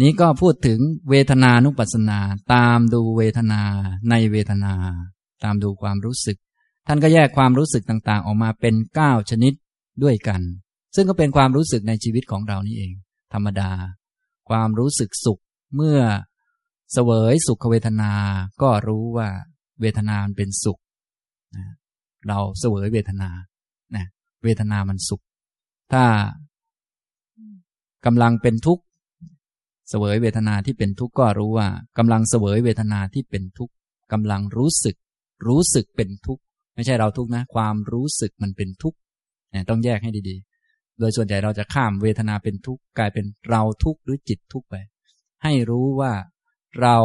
นี้ก็พูดถึงเวทนานุปัสสนา ตามดูเวทนาในเวทนา ตามดูความรู้สึก ท่านก็แยกความรู้สึกต่างๆ ออกมาเป็นเก้าชนิดด้วยกัน ซึ่งก็เป็นความรู้สึกในชีวิตของเรานี่เอง ธรรมดา ความรู้สึกสุขเมื่อเสวยสุขเวทนา ก็รู้ว่าเวทนามันเป็นสุข เราเสวยเวทนานะเวทนามันสุข ถ้ากำลังเป็นทุกข์ เสวยเวทนาที่เป็นทุกข์ก็รู้ว่ากำลังเสวยเวทนาที่เป็นทุกข์กำลังรู้สึก รู้สึกเป็นทุกข์ไม่ใช่เราทุกข์นะ ความรู้สึกมันเป็นทุกข์ต้องแยกให้ดีๆ โดยส่วนใหญ่เราจะข้ามเวทนาเป็นทุกข์กลายเป็นเราทุกข์หรือจิตทุกข์ไป ให้รู้ว่าเรา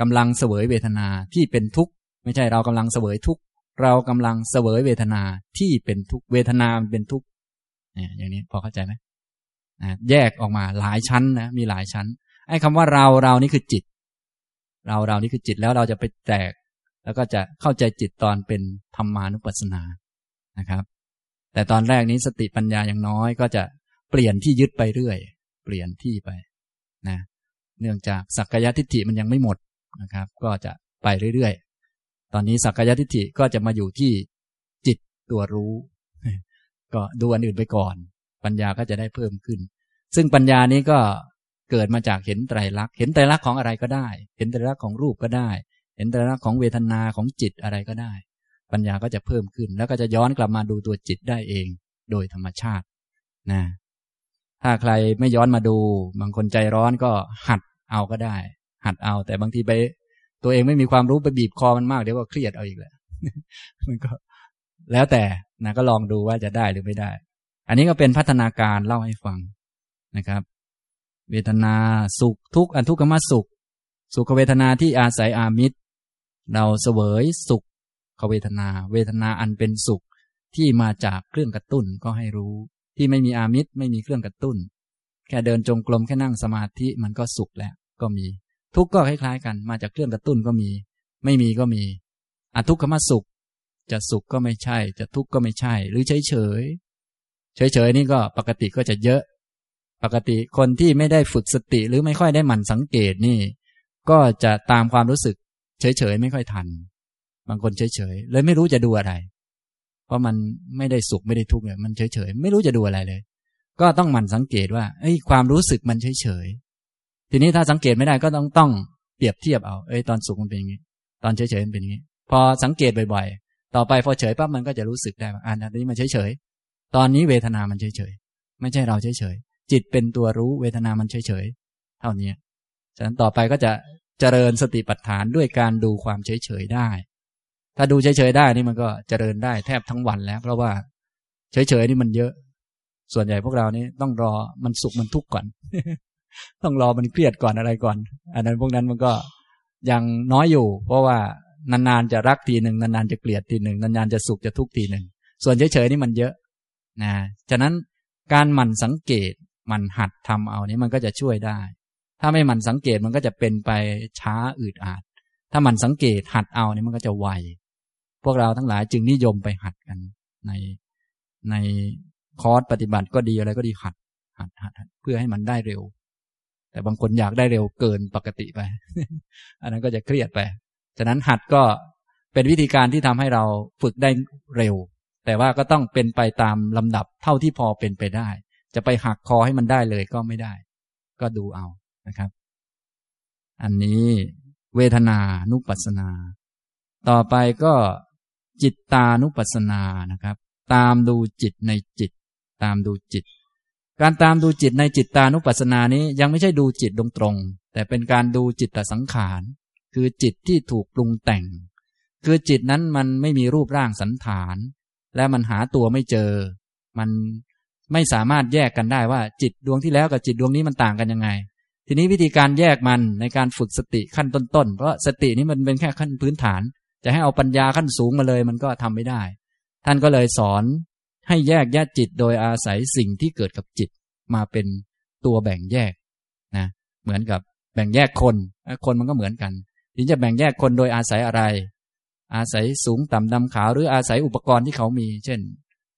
กำลังเสวยเวทนาที่เป็นทุกข์ไม่ใช่เรากำลังเสวยทุกข์เรากำลังเสวยเวทนาที่เป็นทุกข์เวทนาเป็นทุกข์เนี่ยอย่างนี้พอเข้าใจไหม แยกออกมาหลายชั้นนะมีหลายชั้น ไอ้คำว่าเราเรานี่คือจิต เราเรานี่คือจิตแล้วเราจะไปแตก แล้วก็จะเข้าใจจิตตอนเป็นธรรมานุปัสสนานะครับ แต่ตอนแรกนี้สติปัญญาอย่างน้อยก็จะเปลี่ยนที่ยึดไปเรื่อย เปลี่ยนที่ไปนะเนื่องจากสักกายทิฏฐิมันยังไม่หมดนะครับ ก็จะไปเรื่อยๆ ตอนนี้สักกายทิฏฐิก็จะมาอยู่ที่จิตตัวรู้ ก็ดูอันอื่นไปก่อน ปัญญาก็จะได้เพิ่มขึ้น ซึ่งปัญญานี้ก็เกิดมาจากเห็นไตรลักษณ์เห็นไตรลักษณ์ของอะไรก็ได้ เห็นไตรลักษณ์ของรูปก็ได้ เห็นไตรลักษณ์ของเวทนาของจิตอะไรก็ได้ ปัญญาก็จะเพิ่มขึ้น แล้วก็จะย้อนกลับมาดูตัวจิตได้เอง โดยธรรมชาตินะถ้าใครไม่ย้อนมาดู บางคนใจร้อนก็หัดเอาก็ได้ หัดเอา แต่บางทีไป ตัวเองไม่มีความรู้ไปบีบคอมันมากเดี๋ยวก็เครียดเอาอีกแหละมันก็ แล้วแต่นะก็ลองดูว่าจะได้หรือไม่ได้ อันนี้ก็เป็นพัฒนาการเล่าให้ฟังนะครับ เวทนาสุขทุกข์อันทุกขมสุข สุขเวทนาที่อาศัยอามิตร เราเสวยสุขเวทนา เวทนาอันเป็นสุขที่มาจากเครื่องกระตุ้นก็ให้รู้ ที่ไม่มีอามิตรไม่มีเครื่องกระตุ้น แค่เดินจงกรมแค่นั่งสมาธิมันก็สุขแล้วก็มี ทุกข์ก็คล้ายๆกัน มาจากเครื่องกระตุ้นก็มี ไม่มีก็มีอทุกขมสุข จะสุขก็ไม่ใช่ จะทุกข์ก็ไม่ใช่ หรือเฉย เฉยเฉยเฉยนี่ก็ปกติก็จะเยอะ ปกติคนที่ไม่ได้ฝึกสติหรือไม่ค่อยได้หมั่นสังเกตนี่ ก็จะตามความรู้สึก เฉยเฉยไม่ค่อยทัน บางคนเฉยเฉยเลยไม่รู้จะดูอะไร เพราะมันไม่ได้สุขไม่ได้ทุกข์เนี่ยมันเฉยเฉยไม่รู้จะดูอะไรเลย ก็ต้องหมั่นสังเกตว่าเอ้ยความรู้สึกมันเฉยเฉยทีนี้ถ้าสังเกตไม่ได้ก็ต้องต้องเปรียบเทียบเอาเอ้ยตอนสุขมันเป็นอย่างนี้ตอนเฉยเฉยมันเป็นอย่างนี้ พอสังเกตบ่อย ๆ ต่อไปพอเฉยปั๊บมันก็จะรู้สึกได้ว่าอันนี้มันเฉยเฉย ตอนนี้เวทนามันเฉยเฉยไม่ใช่เราเฉยเฉยจิตเป็นตัวรู้เวทนามันเฉยเฉยเท่านี้ ฉะนั้นต่อไปก็จะเจริญสติปัฏฐานด้วยการดูความเฉยเฉยได้ ถ้าดูเฉยเฉยได้นี่มันก็เจริญได้แทบทั้งวันแล้ว เพราะว่าเฉยเฉยนี่มันเยอะ ส่วนใหญ่พวกเรานี่ต้องรอมันสุขมันทุกข์ก่อน ต้องรอมันเครียดก่อนอะไรก่อน อันนั้นพวกนั้นมันก็ยังน้อยอยู่ เพราะว่านานๆ จะรักทีหนึ่งนานๆ จะเกลียดทีหนึ่งนานๆ จะสุขจะทุกข์ทีหนึ่ง ส่วนเฉยๆ นี่มันเยอะ นะฉะนั้นการหมั่นสังเกตมันหัดทำเอานี้มันก็จะช่วยได้ ถ้าไม่หมั่นสังเกตมันก็จะเป็นไปช้าอืดอาด ถ้ามันสังเกตหัดเอานี่มันก็จะไว พวกเราทั้งหลายจึงนิยมไปหัดกัน ในในคอร์สปฏิบัติก็ดีอะไรก็ดีหัดหัดหัดเพื่อให้มันได้เร็ว แต่บางคนอยากได้เร็วเกินปกติไป อันนั้นก็จะเครียดไป ฉะนั้นหัดก็เป็นวิธีการที่ทำให้เราฝึกได้เร็ว แต่ว่าก็ต้องเป็นไปตามลำดับเท่าที่พอเป็นไปได้ จะไปหักคอให้มันได้เลยก็ไม่ได้ ก็ดูเอานะครับ อันนี้เวทนานุปัสสนา ต่อไปก็จิตตานุปัสสนานะครับ ตามดูจิตในจิต ตามดูจิต การตามดูจิตในจิตตานุปัสสนานี้ยังไม่ใช่ดูจิตตรงตรงแต่เป็นการดูจิตตสังขาร คือจิตที่ถูกปรุงแต่ง คือจิตนั้นมันไม่มีรูปร่างสันฐาน และมันหาตัวไม่เจอ มันไม่สามารถแยกกันได้ว่าจิตดวงที่แล้วกับจิตดวงนี้มันต่างกันยังไง ทีนี้วิธีการแยกมันในการฝึกสติขั้นต้นๆ เพราะสตินี้มันเป็นแค่ขั้นพื้นฐาน จะให้เอาปัญญาขั้นสูงมาเลยมันก็ทำไม่ได้ ท่านก็เลยสอนให้แยกแยกจิตโดยอาศัยสิ่งที่เกิดกับจิตมาเป็นตัวแบ่งแยกนะเหมือนกับแบ่งแยกคน คนมันก็เหมือนกันทีจะแบ่งแยกคนโดยอาศัยอะไร อาศัยสูงต่ำดำขาวหรืออาศัยอุปกรณ์ที่เขามี เช่น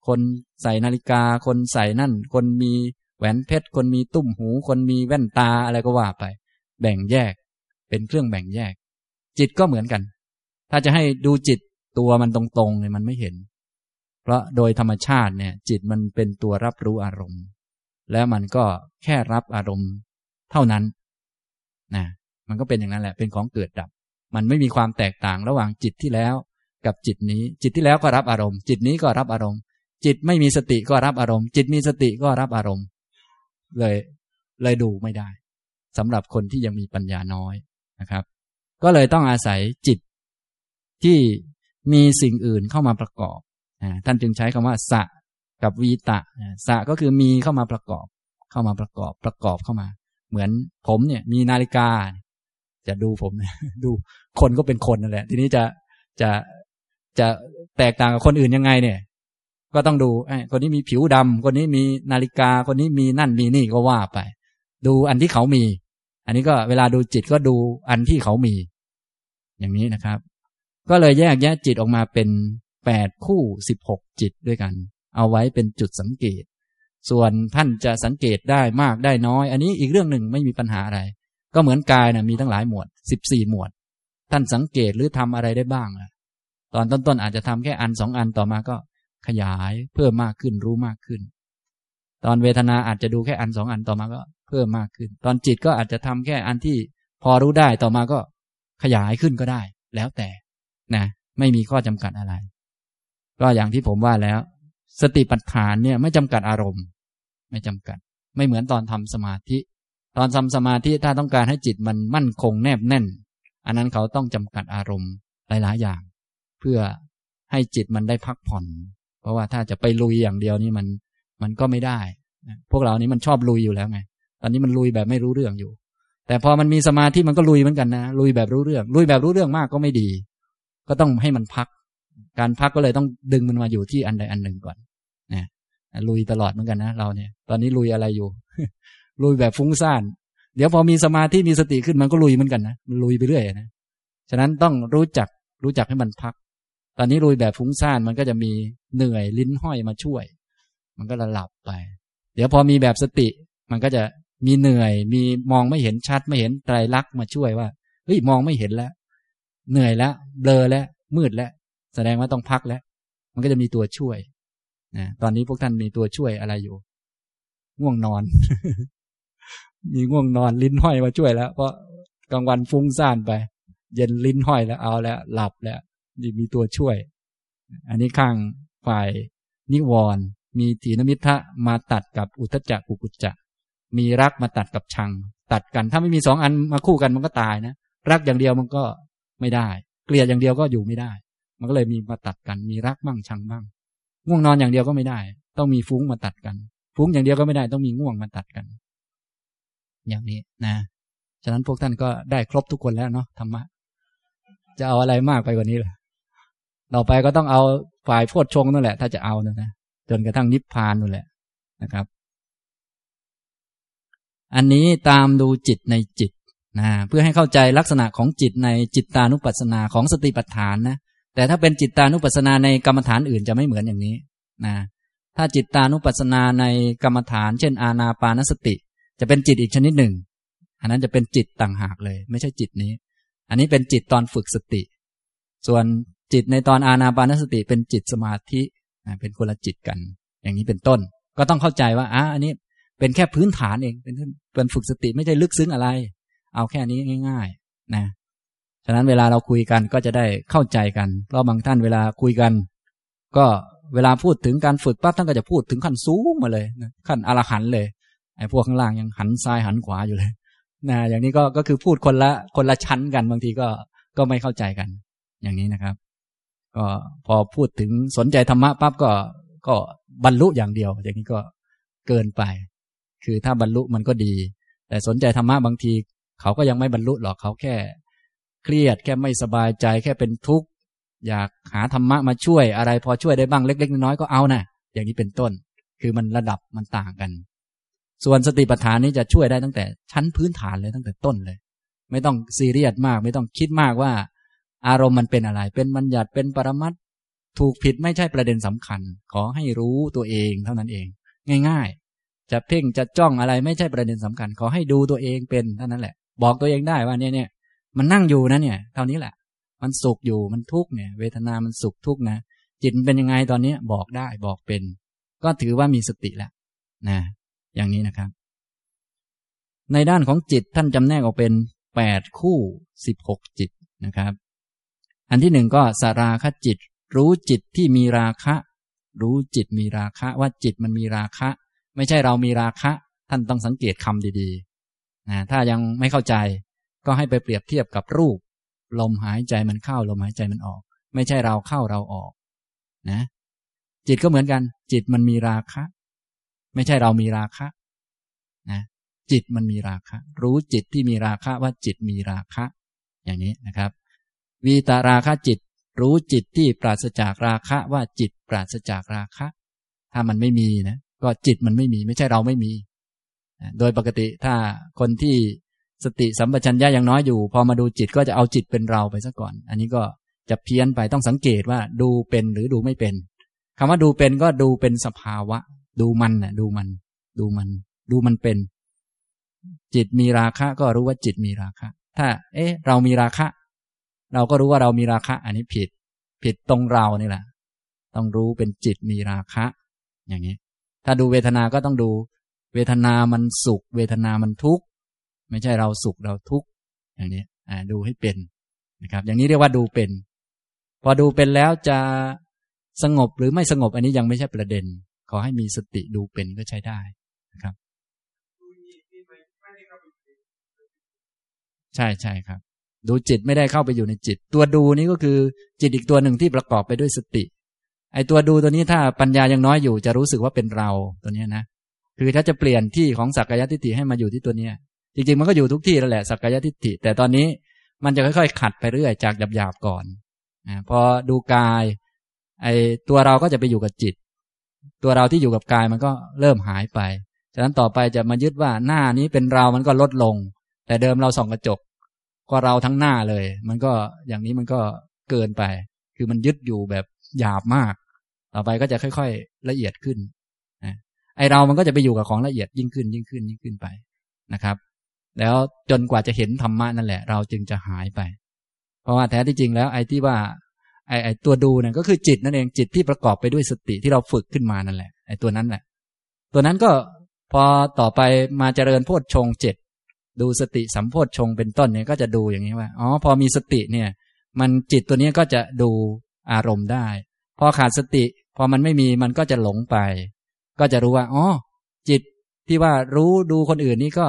คนใส่นาฬิกา คนใส่นั่น คนมีแหวนเพชร คนมีตุ้มหู คนมีแว่นตาอะไรก็ว่าไป แบ่งแยก เป็นเครื่องแบ่งแยก จิตก็เหมือนกัน ถ้าจะให้ดูจิตตัวมันตรงๆเนี่ยมันไม่เห็น เพราะโดยธรรมชาติเนี่ย จิตมันเป็นตัวรับรู้อารมณ์ แล้วมันก็แค่รับอารมณ์ เท่านั้นนะมันก็เป็นอย่างนั้นแหละ เป็นของเกิดดับ มันไม่มีความแตกต่างระหว่างจิตที่แล้ว กับจิตนี้ จิตที่แล้วก็รับอารมณ์ จิตนี้ก็รับอารมณ์ จิตไม่มีสติก็รับอารมณ์ จิตมีสติก็รับอารมณ์ เลย เลยดูไม่ได้สำหรับคนที่ยังมีปัญญาน้อยนะครับ ก็เลยต้องอาศัยจิตที่มีสิ่งอื่นเข้ามาประกอบท่านจึงใช้คำว่าสะกับวีตะสะก็คือมีเข้ามาประกอบ เข้ามาประกอบประกอบเข้ามา เหมือนผมเนี่ยมีนาฬิกา จะดูผมดูคนก็เป็นคนนั่นแหละ ทีนี้จะจะจะแตกต่างกับคนอื่นยังไงเนี่ย ก็ต้องดูอคนนี้มีผิวดำคนนี้มีนาฬิกา คนนี้มีนั่นมีนี่ก็ว่าไป ดูอันที่เขามี อันนี้ก็เวลาดูจิตก็ดูอันที่เขามี อย่างนี้นะครับ ก็เลยแยกแยะจิตออกมาเป็นแปดคู่สิบหกจิตด้วยกัน เอาไว้เป็นจุดสังเกต ส่วนท่านจะสังเกตได้มากได้น้อย อันนี้อีกเรื่องหนึ่งไม่มีปัญหาอะไร ก็เหมือนกายนะมีทั้งหลายหมวดสิบสี่หมวด ท่านสังเกตหรือทำอะไรได้บ้างอะตอนต้นๆอาจจะทำแค่อันสองอันต่อมาก็ขยายเพิ่มมากขึ้นรู้มากขึ้น ตอนเวทนาอาจจะดูแค่อันสองอันต่อมาก็ เพิ่มมากขึ้น ตอนจิตก็อาจจะทำแค่อันที่พอรู้ได้ต่อมาก็ขยายขึ้นก็ได้ แล้วแต่นะไม่มีข้อจำกัดอะไร ก็อย่างที่ผมว่าแล้ว สติปัฏฐานเนี่ยไม่จำกัดอารมณ์ ไม่จำกัด ไม่เหมือนตอนทำสมาธิ ตอนทำสมาธิถ้าต้องการให้จิตมันมั่นคงแนบแน่น อันนั้นเขาต้องจำกัดอารมณ์หลาย ๆ อย่าง เพื่อให้จิตมันได้พักผ่อน เพราะว่าถ้าจะไปลุยอย่างเดียวนี่มันมันก็ไม่ได้ พวกเรานี้มันชอบลุยอยู่แล้วไง ตอนนี้มันลุยแบบไม่รู้เรื่องอยู่ แต่พอมันมีสมาธิมันก็ลุยเหมือนกันนะ ลุยแบบรู้เรื่อง ลุยแบบรู้เรื่องมากก็ไม่ดี ก็ต้องให้มันพัก การพักก็เลยต้องดึงมันมาอยู่ที่อันใดอันหนึ่งก่อนนะลุยตลอดเหมือนกันนะเราเนี่ย ตอนนี้ลุยอะไรอยู่ ลุยแบบฟุ้งซ่าน เดี๋ยวพอมีสมาธิมีสติขึ้นมันก็ลุยเหมือนกันนะมันลุยไปเรื่อยนะฉะนั้นต้องรู้จักรู้จักให้มันพัก ตอนนี้ลุยแบบฟุ้งซ่านมันก็จะมีเหนื่อยลิ้นห้อยมาช่วย มันก็ระหลับไป เดี๋ยวพอมีแบบสติ มันก็จะมีเหนื่อย มีมองไม่เห็นชัดไม่เห็นไตรลักษณ์มาช่วยว่าเฮ้ยมองไม่เห็นแล้ว เหนื่อยแล้วเบลอแล้วมืดแล้วแสดงว่าต้องพักแล้ว มันก็จะมีตัวช่วยนะตอนนี้พวกท่านมีตัวช่วยอะไรอยู่ ง่วงนอน มีง่วงนอนลิ้นห้อยมาช่วยแล้ว เพราะกลางวันฟุ้งซ่านไป เย็นลิ้นห้อยแล้วเอาแล้ว หลับแล้วนี่มีตัวช่วย อันนี้ข้างฝ่ายนิวรณ์มีถีนมิทะมาตัดกับอุทจักกุกุจจะมีรักมาตัดกับชัง ตัดกัน ถ้าไม่มีสองอันมาคู่กันมันก็ตายนะ รักอย่างเดียวมันก็ไม่ได้ เกลียดอย่างเดียวก็อยู่ไม่ได้ มันก็เลยมีมาตัดกัน มีรักบ้างชังบ้าง ง่วงนอนอย่างเดียวก็ไม่ได้ ต้องมีฟุ้งมาตัดกัน ฟุ้งอย่างเดียวก็ไม่ได้ ต้องมีง่วงมาตัดกัน อย่างนี้นะ ฉะนั้นพวกท่านก็ได้ครบทุกคนแล้วเนาะธรรมะ จะเอาอะไรมากไปกว่านี้ล่ะต่อไปก็ต้องเอาฝ่ายโพชฌงนั่นแหละ ถ้าจะเอานะนะ จนกระทั่งนิพพานนั่นแหละนะครับ อันนี้ตามดูจิตในจิตนะเพื่อให้เข้าใจลักษณะของจิตในจิตตานุปัสสนาของสติปัฏฐานนะ แต่ถ้าเป็นจิตตานุปัสสนาในกรรมฐานอื่นจะไม่เหมือนอย่างนี้นะถ้าจิตตานุปัสสนาในกรรมฐาน เช่น อาณาปานสติ จะเป็นจิตอีกชนิดหนึ่ง อันนั้นจะเป็นจิตต่างหากเลย ไม่ใช่จิตนี้ อันนี้เป็นจิตตอนฝึกสติ ส่วนจิตในตอนอาณาปานสติเป็นจิตสมาธิเป็นคนละจิตกัน อย่างนี้เป็นต้น ก็ต้องเข้าใจว่าอะอันนี้เป็นแค่พื้นฐานเองเป็นเป็นฝึกสติไม่ได้ลึกซึ้งอะไร เอาแค่นี้ง่าย ๆ นะฉะนั้นเวลาเราคุยกันก็จะได้เข้าใจกันเพราะบางท่านเวลาคุยกัน ก็เวลาพูดถึงการฝึกปั๊บท่านก็จะพูดถึงขั้นสูงมาเลยขั้นอรหันเลย ไอ้พวกข้างล่างยังหันซ้ายหันขวาอยู่เลยนะอย่างนี้ก็ก็คือพูดคนละคนละชั้นกันบางทีก็ก็ไม่เข้าใจกัน อย่างนี้นะครับ ก็พอพูดถึงสนใจธรรมะปั๊บก็ก็บรรลุอย่างเดียว อย่างนี้ก็เกินไป คือถ้าบรรลุมันก็ดี แต่สนใจธรรมะบางที เขาก็ยังไม่บรรลุหรอกเขาแค่ เครียดแค่ไม่สบายใจแค่เป็นทุกข์อยากหาธรรมะมาช่วยอะไร พอช่วยได้บ้างเล็ก ๆ น้อยๆก็เอานะอย่างนี้เป็นต้น คือมันระดับมันต่างกัน ส่วนสติปัฏฐานนี้จะช่วยได้ตั้งแต่ชั้นพื้นฐานเลยตั้งแต่ต้นเลย ไม่ต้องซีเรียสมาก ไม่ต้องคิดมากว่า อารมณ์มันเป็นอะไร เป็นบัญญัติเป็นปรมัตถูกผิดไม่ใช่ประเด็นสำคัญ ขอให้รู้ตัวเองเท่านั้นเอง ง่าย ๆ จะเพ่งจะจ้องอะไรไม่ใช่ประเด็นสำคัญ ขอให้ดูตัวเองเป็นเท่านั้นแหละ บอกตัวเองได้ว่าเนี่ยเนี่ยมันนั่งอยู่นะเนี่ยเท่านี้แหละ มันสุขอยู่มันทุกเนี่ย เวทนามันสุขทุกนะจิตเป็นยังไงตอนนี้บอกได้บอกเป็น ก็ถือว่ามีสติแล้วนะ อย่างนี้นะครับ ในด้านของจิตท่านจำแนกออกเป็นแปดคู่สิบหกจิตนะครับ อันที่หนึ่งก็สาราคจิต รู้จิตที่มีราคะ รู้จิตมีราคะว่าจิตมันมีราคะ ไม่ใช่เรามีราคะ ท่านต้องสังเกตคำดีๆนะถ้ายังไม่เข้าใจก็ให้ไปเปรียบเทียบกับรูป ลมหายใจมันเข้าลมหายใจมันออก ไม่ใช่เราเข้าเราออกนะจิตก็เหมือนกัน จิตมันมีราคะ ไม่ใช่เรามีราคะนะจิตมันมีราคะ รู้จิตที่มีราคะว่าจิตมีราคะ อย่างนี้นะครับ วีตาราคะจิต รู้จิตที่ปราศจากราคะว่าจิตปราศจากราคะ ถ้ามันไม่มีนะก็จิตมันไม่มี ไม่ใช่เราไม่มี โดยปกติถ้าคนที่สติสัมปชัญญะยังน้อยอยู่ พอมาดูจิตก็จะเอาจิตเป็นเราไปซะก่อน อันนี้ก็จะเพี้ยนไปต้องสังเกตว่าดูเป็นหรือดูไม่เป็นคำว่าดูเป็นก็ดูเป็นสภาวะ ดูมันนะดูมัน ดูมัน ดูมันเป็น จิตมีราคะ ก็รู้ว่าจิตมีราคะ ถ้า เอ๊ะ เรามีราคะ เราก็รู้ว่าเรามีราคะ อันนี้ผิด ผิดตรงเรานี่แหละ ต้องรู้เป็นจิตมีราคะ อย่างนี้ ถ้าดูเวทนา ก็ต้องดู เวทนามันสุข เวทนามันทุกข์ไม่ใช่เราสุขเราทุกข์อย่างนี้ดูให้เป็นนะครับ อย่างนี้เรียกว่าดูเป็น พอดูเป็นแล้วจะสงบหรือไม่สงบอันนี้ยังไม่ใช่ประเด็น ขอให้มีสติดูเป็นก็ใช้ได้นะครับ ใช่ใช่ครับ ดูจิตไม่ได้เข้าไปอยู่ในจิต ตัวดูนี้ก็คือจิตอีกตัวหนึ่งที่ประกอบไปด้วยสติ ไอตัวดูตัวนี้ถ้าปัญญายังน้อยอยู่จะรู้สึกว่าเป็นเราตัวนี้นะคือถ้าจะเปลี่ยนที่ของสักกายทิฏฐิให้มาอยู่ที่ตัวเนี้ย จริงๆมันก็อยู่ทุกที่แล้วแหละสักกายทิฏฐิ แต่ตอนนี้มันจะค่อยๆ ขัดไปเรื่อยจากหยาบๆก่อนพอดูกาย ไอตัวเราก็จะไปอยู่กับจิต ตัวเราที่อยู่กับกายมันก็เริ่มหายไป ฉะนั้นต่อไปจะมายึดว่าหน้านี้เป็นเรา มันก็ลดลง แต่เดิมเราส่องกระจก ก็เราทั้งหน้าเลย มันก็อย่างนี้มันก็เกินไป คือมันยึดอยู่แบบหยาบมาก ต่อไปก็จะค่อย ๆ ละเอียดขึ้นไอเรามันก็จะไปอยู่กับของละเอียดยิ่งขึ้นยิ่งขึ้นยิ่งขึ้นไปนะครับ แล้วจนกว่าจะเห็นธรรมะนั่นแหละ เราจึงจะหายไป เพราะว่าแท้ที่จริงแล้วไอ้ที่ว่า ไอ้ไอ้ตัวดูเนี่ยก็คือจิตนั่นเองจิตที่ประกอบไปด้วยสติที่เราฝึกขึ้นมานั่นแหละไอ้ตัวนั้นแหละ ตัวนั้นก็พอต่อไปมาเจริญโพชฌงเจ็ดดูสติสัมโพชฌงเป็นต้นเนี่ยก็จะดูอย่างนี้ว่าอ๋อพอมีสติเนี่ย มันจิตตัวนี้ก็จะดูอารมณ์ได้ พอขาดสติ พอมันไม่มีมันก็จะหลงไป ก็จะรู้ว่าอ๋อจิตที่ว่ารู้ดูคนอื่นนี่ก็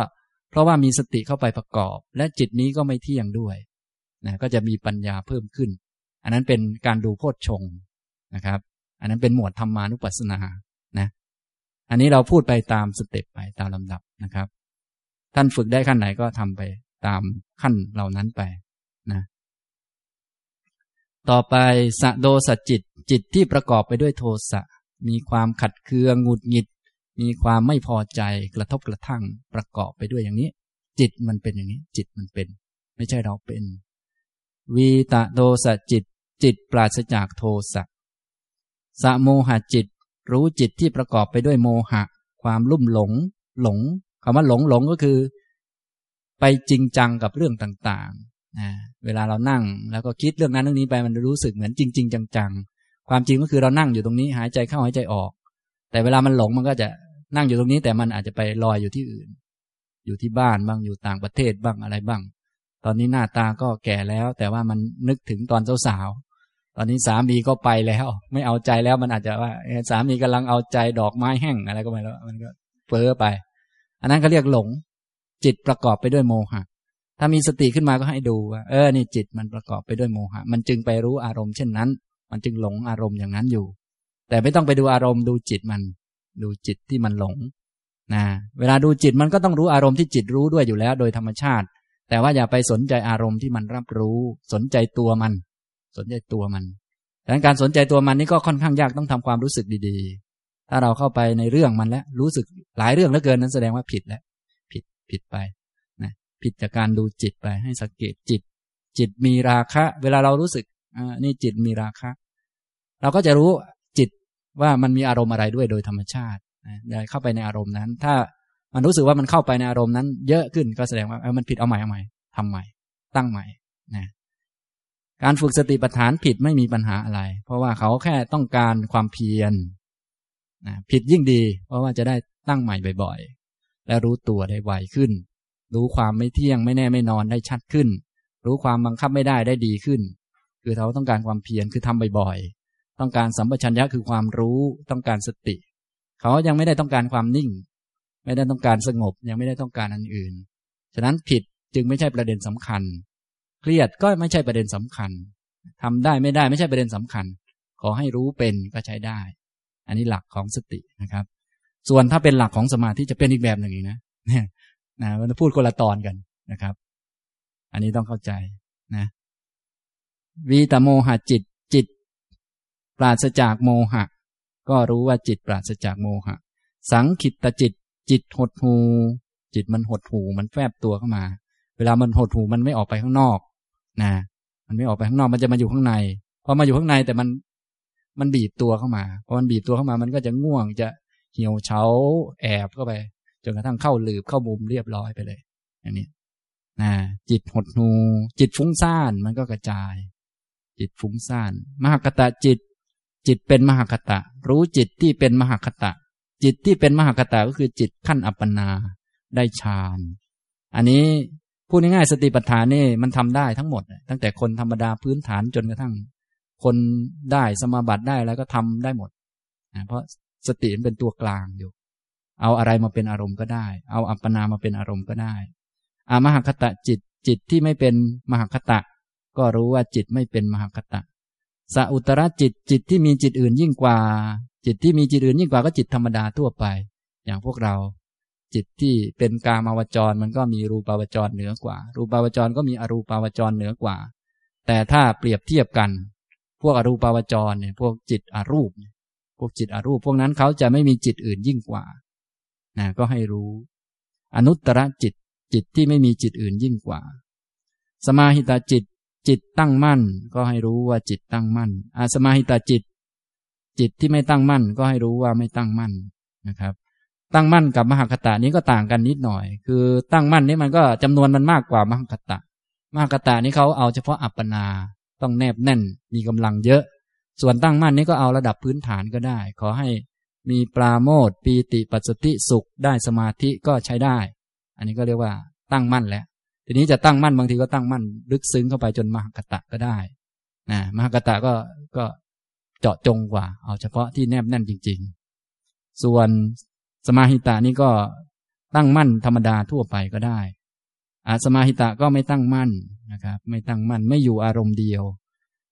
เพราะว่ามีสติเข้าไปประกอบ และจิตนี้ก็ไม่เที่ยงด้วยนะก็จะมีปัญญาเพิ่มขึ้น อันนั้นเป็นการดูโพชฌงนะครับ อันนั้นเป็นหมวดธรรมานุปัสสนานะอันนี้เราพูดไปตามสเต็ปไปตามลำดับนะครับ ท่านฝึกได้ขั้นไหนก็ทำไปตามขั้นเหล่านั้นไปนะต่อไปสะโดสจิตจิตที่ประกอบไปด้วยโทสะมีความขัดเคืองหงุดหงิด มีความไม่พอใจกระทบกระทั่งประกอบไปด้วยอย่างนี้ จิตมันเป็นอย่างนี้ จิตมันเป็น ไม่ใช่เราเป็นวีตะโทสะจิต จิตปราศจากโทสะสะโมหะจิต รู้จิตที่ประกอบไปด้วยโมหะ ความลุ่มหลง หลงคำว่าหลงหลงก็คือ ไปจริงจังกับเรื่องต่างๆนะเวลาเรานั่ง แล้วก็คิดเรื่องนั้นเรื่องนี้ไปมันรู้สึกเหมือนจริง ๆ จังๆ ความจริงก็คือเรานั่งอยู่ตรงนี้หายใจเข้าหายใจออก แต่เวลามันหลงมันก็จะนั่งอยู่ตรงนี้ แต่มันอาจจะไปลอยอยู่ที่อื่น อยู่ที่บ้านบ้างอยู่ต่างประเทศบ้างอะไรบ้าง ตอนนี้หน้าตาก็แก่แล้ว แต่ว่ามันนึกถึงตอนสาว ตอนนี้สามีก็ไปแล้ว ไม่เอาใจแล้วมันอาจจะว่าสามีกำลังเอาใจดอกไม้แห้งอะไรก็ไม่รู้มันก็เฟ้อไป อันนั้นเขาเรียกหลง จิตประกอบไปด้วยโมหะ ถ้ามีสติขึ้นมาก็ให้ดูว่าเออนี่จิตมันประกอบไปด้วยโมหะ มันจึงไปรู้อารมณ์เช่นนั้น มันจึงหลงอารมณ์อย่างนั้นอยู่ แต่ไม่ต้องไปดูอารมณ์ดูจิตมัน ดูจิตที่มันหลงนะเวลาดูจิตมันก็ต้องรู้อารมณ์ที่จิตรู้ด้วยอยู่แล้ว โดยธรรมชาติ แต่ว่าอย่าไปสนใจอารมณ์ที่มันรับรู้ สนใจตัวมัน สนใจตัวมันดังนั้นการสนใจตัวมันนี่ก็ค่อนข้างยากต้องทำความรู้สึกดีๆ ถ้าเราเข้าไปในเรื่องมันแล้ว รู้สึกหลายเรื่องเหลือเกินนั้นแสดงว่าผิดแล้ว ผิดผิดไปนะผิดจากการดูจิตไปให้สังเกตจิต จิตมีราคะ เวลาเรารู้สึกอ่านี่จิตมีราคะ เราก็จะรู้จิตว่ามันมีอารมณ์อะไรด้วยโดยธรรมชาติได้เข้าไปในอารมณ์นั้น ถ้ามันรู้สึกว่ามันเข้าไปในอารมณ์นั้น เยอะขึ้นก็แสดงว่าเออมันผิดเอาใหม่เอาใหม่ทำใหม่ ตั้งใหม่นะ การฝึกสติปัฏฐานผิดไม่มีปัญหาอะไร เพราะว่าเขาแค่ต้องการความเพียรนะผิดยิ่งดี เพราะว่าจะได้ตั้งใหม่บ่อยๆ และรู้ตัวได้ไวขึ้น รู้ความไม่เที่ยงไม่แน่ไม่นอนได้ชัดขึ้น รู้ความบังคับไม่ได้ได้ดีขึ้น คือเขาต้องการความเพียรคือทำบ่อยๆ ต้องการสัมปชัญญะคือความรู้ต้องการสติ เขายังไม่ได้ต้องการความนิ่ง ไม่ได้ต้องการสงบยังไม่ได้ต้องการอันอื่น ฉะนั้นผิดจึงไม่ใช่ประเด็นสำคัญ เครียดก็ไม่ใช่ประเด็นสำคัญทำได้ไม่ได้ไม่ใช่ประเด็นสำคัญ ขอให้รู้เป็นก็ใช้ได้ อันนี้หลักของสตินะครับ ส่วนถ้าเป็นหลักของสมาธิจะเป็นอีกแบบหนึ่งอีกนะนะมันพูดคนละตอนกันนะครับ อันนี้ต้องเข้าใจนะ วีตโมหะจิตจิต ปราศจากโมหะ ก็รู้ว่าจิตปราศจากโมหะ สังขิตตจิต จิตหดหูจิตมันหดหูมันแฝบตัวเข้ามา เวลามันหดหูมันไม่ออกไปข้างนอกนะมันไม่ออกไปข้างนอกมันจะมาอยู่ข้างในพอมาอยู่ข้างในแต่มันมันบีบตัวเข้ามาพอมันบีบตัวเข้ามามันก็จะง่วงจะเหี่ยวเฉาแอบเข้าไปจนกระทั่งเข้าหลืบเข้ามุมเรียบร้อยไปเลยอย่างนี้นะจิตหดหูจิตฟุ้งซ่านมันก็กระจาย จิตฟุ้งซ่านมหคตะจิต จิตเป็นมหคตะ รู้จิตที่เป็นมหคตะ จิตที่เป็นมหคตะก็คือจิตขั้นอัปปนาได้ฌาน อันนี้ พูดง่ายๆสติปัฏฐานนี่มันทำได้ทั้งหมด ตั้งแต่คนธรรมดาพื้นฐานจนกระทั่ง คนได้สมาบัติได้แล้วก็ทำได้หมดนะเพราะสติมันเป็นตัวกลางอยู่ เอาอะไรมาเป็นอารมณ์ก็ได้ เอาอัปปนามาเป็นอารมณ์ก็ได้ อามหคตะจิตจิตที่ไม่เป็นมหคตะ ก็รู้ว่าจิตไม่เป็นมหคตะสัอุตรจิตจิตที่มีจิตอื่นยิ่งกว่า จิตที่มีจิตอื่นยิ่งกว่าก็จิตธรรมดาทั่วไป อย่างพวกเรา จิตที่เป็นกามาวจรมันก็มีรูปาวจรเหนือกว่า รูปาวจรก็มีอรูปาวจรเหนือกว่า แต่ถ้าเปรียบเทียบกัน พวกอรูปาวจรเนี่ยพวกจิตอรูป พวกจิตอรูป พวกนั้นเขาจะไม่มีจิตอื่นยิ่งกว่านะก็ให้รู้ อนุตตรจิตจิตที่ไม่มีจิตอื่นยิ่งกว่า สมาหิตาจิตจิตตั้งมั่น ก็ให้รู้ว่าจิตตั้งมั่นอาสมาหิตาจิต จิตที่ไม่ตั้งมั่น ก็ให้รู้ว่าไม่ตั้งมั่นนะครับ ตั้งมั่นกับมหคตานี้ก็ต่างกันนิดหน่อย คือตั้งมั่นนี้มันก็จำนวนมันมากกว่ามหคตามหคตานี้เขาเอาเฉพาะอัปปนา ต้องแนบแน่น มีกำลังเยอะ ส่วนตั้งมั่นนี้ก็เอาระดับพื้นฐานก็ได้ ขอให้มีปราโมทปีติปัสสติสุขได้สมาธิก็ใช้ได้ อันนี้ก็เรียกว่าตั้งมั่นแล้ว ทีนี้จะตั้งมั่นบางทีก็ตั้งมั่น ลึกซึ้งเข้าไปจนมหคตะก็ได้นะมหคตะก็ก็เจาะจงกว่า เอาเฉพาะที่แนบแน่นจริง ๆ ส่วน สมาหิตานี่ก็ตั้งมั่นธรรมดาทั่วไปก็ได้อาสมาหิตะก็ไม่ตั้งมั่นนะครับ ไม่ตั้งมั่นไม่อยู่อารมณ์เดียว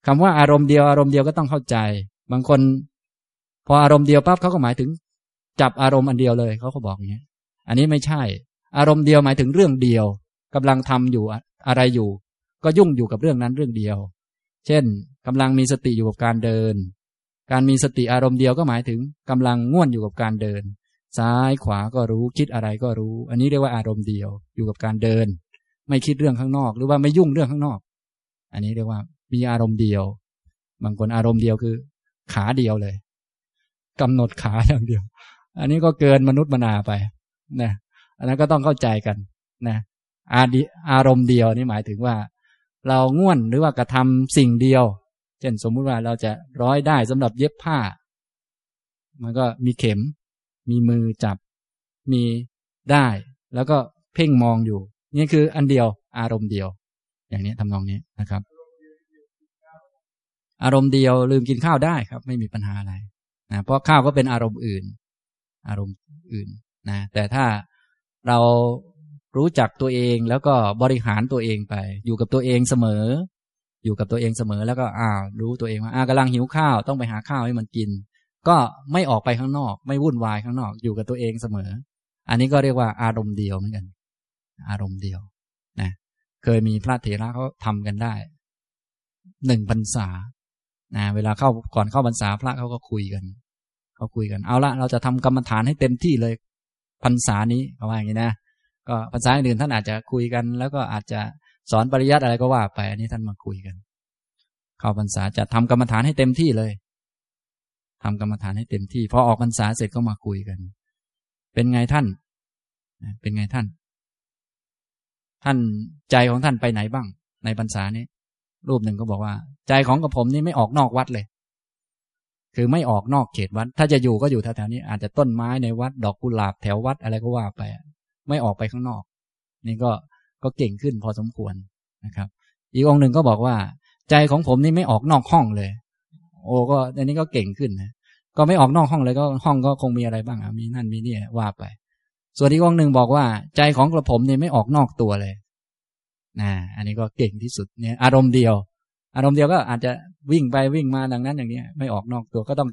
คำว่าอารมณ์เดียวอารมณ์เดียวก็ต้องเข้าใจ บางคน พออารมณ์เดียวปั๊บเขาก็หมายถึง จับอารมณ์อันเดียวเลยเขาก็บอกอย่างนี้อันนี้ไม่ใช่ อารมณ์เดียวหมายถึงเรื่องเดียวกำลังทำอยู่อะไรอยู่ ก็ยุ่งอยู่กับเรื่องนั้นเรื่องเดียว เช่นกำลังมีสติอยู่กับการเดิน การมีสติอารมณ์เดียวก็หมายถึงกำลังง่วนอยู่กับการเดิน ซ้ายขวาก็รู้คิดอะไรก็รู้ อันนี้เรียกว่าอารมณ์เดียว อยู่กับการเดิน ไม่คิดเรื่องข้างนอก หรือว่าไม่ยุ่งเรื่องข้างนอก อันนี้เรียกว่ามีอารมณ์เดียว บางคนอารมณ์เดียวคือ ขาเดียวเลยกำหนดขาอย่างเดียว อันนี้ก็เกินมนุษย์มนาไปนะอันนั้นก็ต้องเข้าใจกันนะอาอารมณ์เดียวนี่หมายถึงว่า เราง่วนหรือว่ากระทำสิ่งเดียว เช่นสมมุติว่าเราจะร้อยได้สำหรับเย็บผ้า มันก็มีเข็ม มีมือจับ มีได้ แล้วก็เพ่งมองอยู่ นี่คืออันเดียว อารมณ์เดียว อย่างนี้ทำนองนี้นะครับ อารมณ์เดียวลืมกินข้าวได้ครับ ไม่มีปัญหาอะไรนะเพราะข้าวก็เป็นอารมณ์อื่น อารมณ์อื่นนะแต่ถ้าเรารู้จักตัวเองแล้วก็บริหารตัวเองไป อยู่กับตัวเองเสมอ อยู่กับตัวเองเสมอแล้วก็อ่ารู้ตัวเองว่าอ่ากำลังหิวข้าวต้องไปหาข้าวให้มันกิน ก็ไม่ออกไปข้างนอก ไม่วุ่นวายข้างนอก อยู่กับตัวเองเสมอ อันนี้ก็เรียกว่าอารมณ์เดียวเหมือนกัน อารมณ์เดียวนะเคยมีพระเถระเขาทำกันได้หนึ่งพรรษานะเวลาเข้าก่อนเข้าพรรษาพระเขาก็คุยกันเขาคุยกันเอาละเราจะทำกรรมฐานให้เต็มที่เลยพรรษานี้เขาว่าอย่างนี้นะก็พรรษาอื่นท่านอาจจะคุยกัน แล้วก็อาจจะสอนปริยัติอะไรก็ว่าไปอันนี้ท่านมาคุยกัน เข้าพรรษาจะทำกรรมฐานให้เต็มที่เลย ทำกรรมฐานให้เต็มที่พอออกพรรษาเสร็จก็มาคุยกัน เป็นไงท่าน เป็นไงท่าน ท่านใจของท่านไปไหนบ้าง ในพรรษานี้ รูปหนึ่งก็บอกว่า ใจของกับผมนี่ไม่ออกนอกวัดเลย คือไม่ออกนอกเขตวัด ถ้าจะอยู่ก็อยู่แถวๆนี้ อาจจะต้นไม้ในวัด ดอกกุหลาบแถววัดอะไรก็ว่าไป ไม่ออกไปข้างนอก นี่ก็ก็เก่งขึ้นพอสมควรนะครับ อีกองหนึ่งก็บอกว่า ใจของผมนี่ไม่ออกนอกห้องเลย โอ้ก็อันนี้ก็เก่งขึ้นนะก็ไม่ออกนอกห้องเลยก็ห้องก็คงมีอะไรบ้างอะมีนั่นมีนี่ว่าไป ส่วนอีกองหนึ่งบอกว่า ใจของกระผมเนี่ยไม่ออกนอกตัวเลยนะอันนี้ก็เก่งที่สุดเนี่ย อารมณ์เดียว อารมณ์เดียวก็อาจจะวิ่งไปวิ่งมาดังนั้นอย่างนี้ไม่ออกนอกตัวก็ต้อง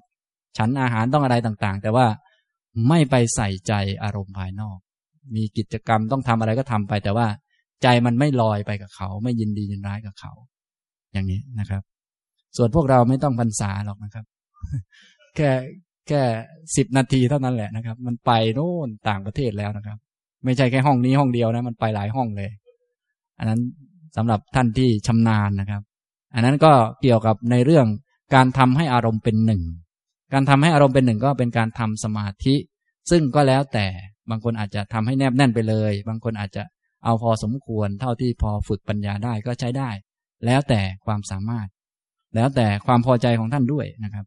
ฉันอาหารต้องอะไรต่างๆ แต่ว่าไม่ไปใส่ใจอารมณ์ภายนอก มีกิจกรรมต้องทำอะไรก็ทำไป แต่ว่าใจมันไม่ลอยไปกับเขา ไม่ยินดียินร้ายกับเขา อย่างนี้นะครับ ส่วนพวกเราไม่ต้องพรรษาหรอกนะครับ แค่แค่สิบนาทีเท่านั้นแหละนะครับ มันไปโน่นต่างประเทศแล้วนะครับ ไม่ใช่แค่ห้องนี้ห้องเดียวนะ มันไปหลายห้องเลย อันนั้นสำหรับท่านที่ชำนาญนะครับ อันนั้นก็เกี่ยวกับในเรื่องการทำให้อารมณ์เป็นหนึ่ง การทำให้อารมณ์เป็นหนึ่งก็เป็นการทำสมาธิ ซึ่งก็แล้วแต่บางคนอาจจะทำให้แนบแน่นไปเลย บางคนอาจจะเอาพอสมควร เท่าที่พอฝึกปัญญาได้ก็ใช้ได้ แล้วแต่ความสามารถ แล้วแต่ความพอใจของท่านด้วยนะครับ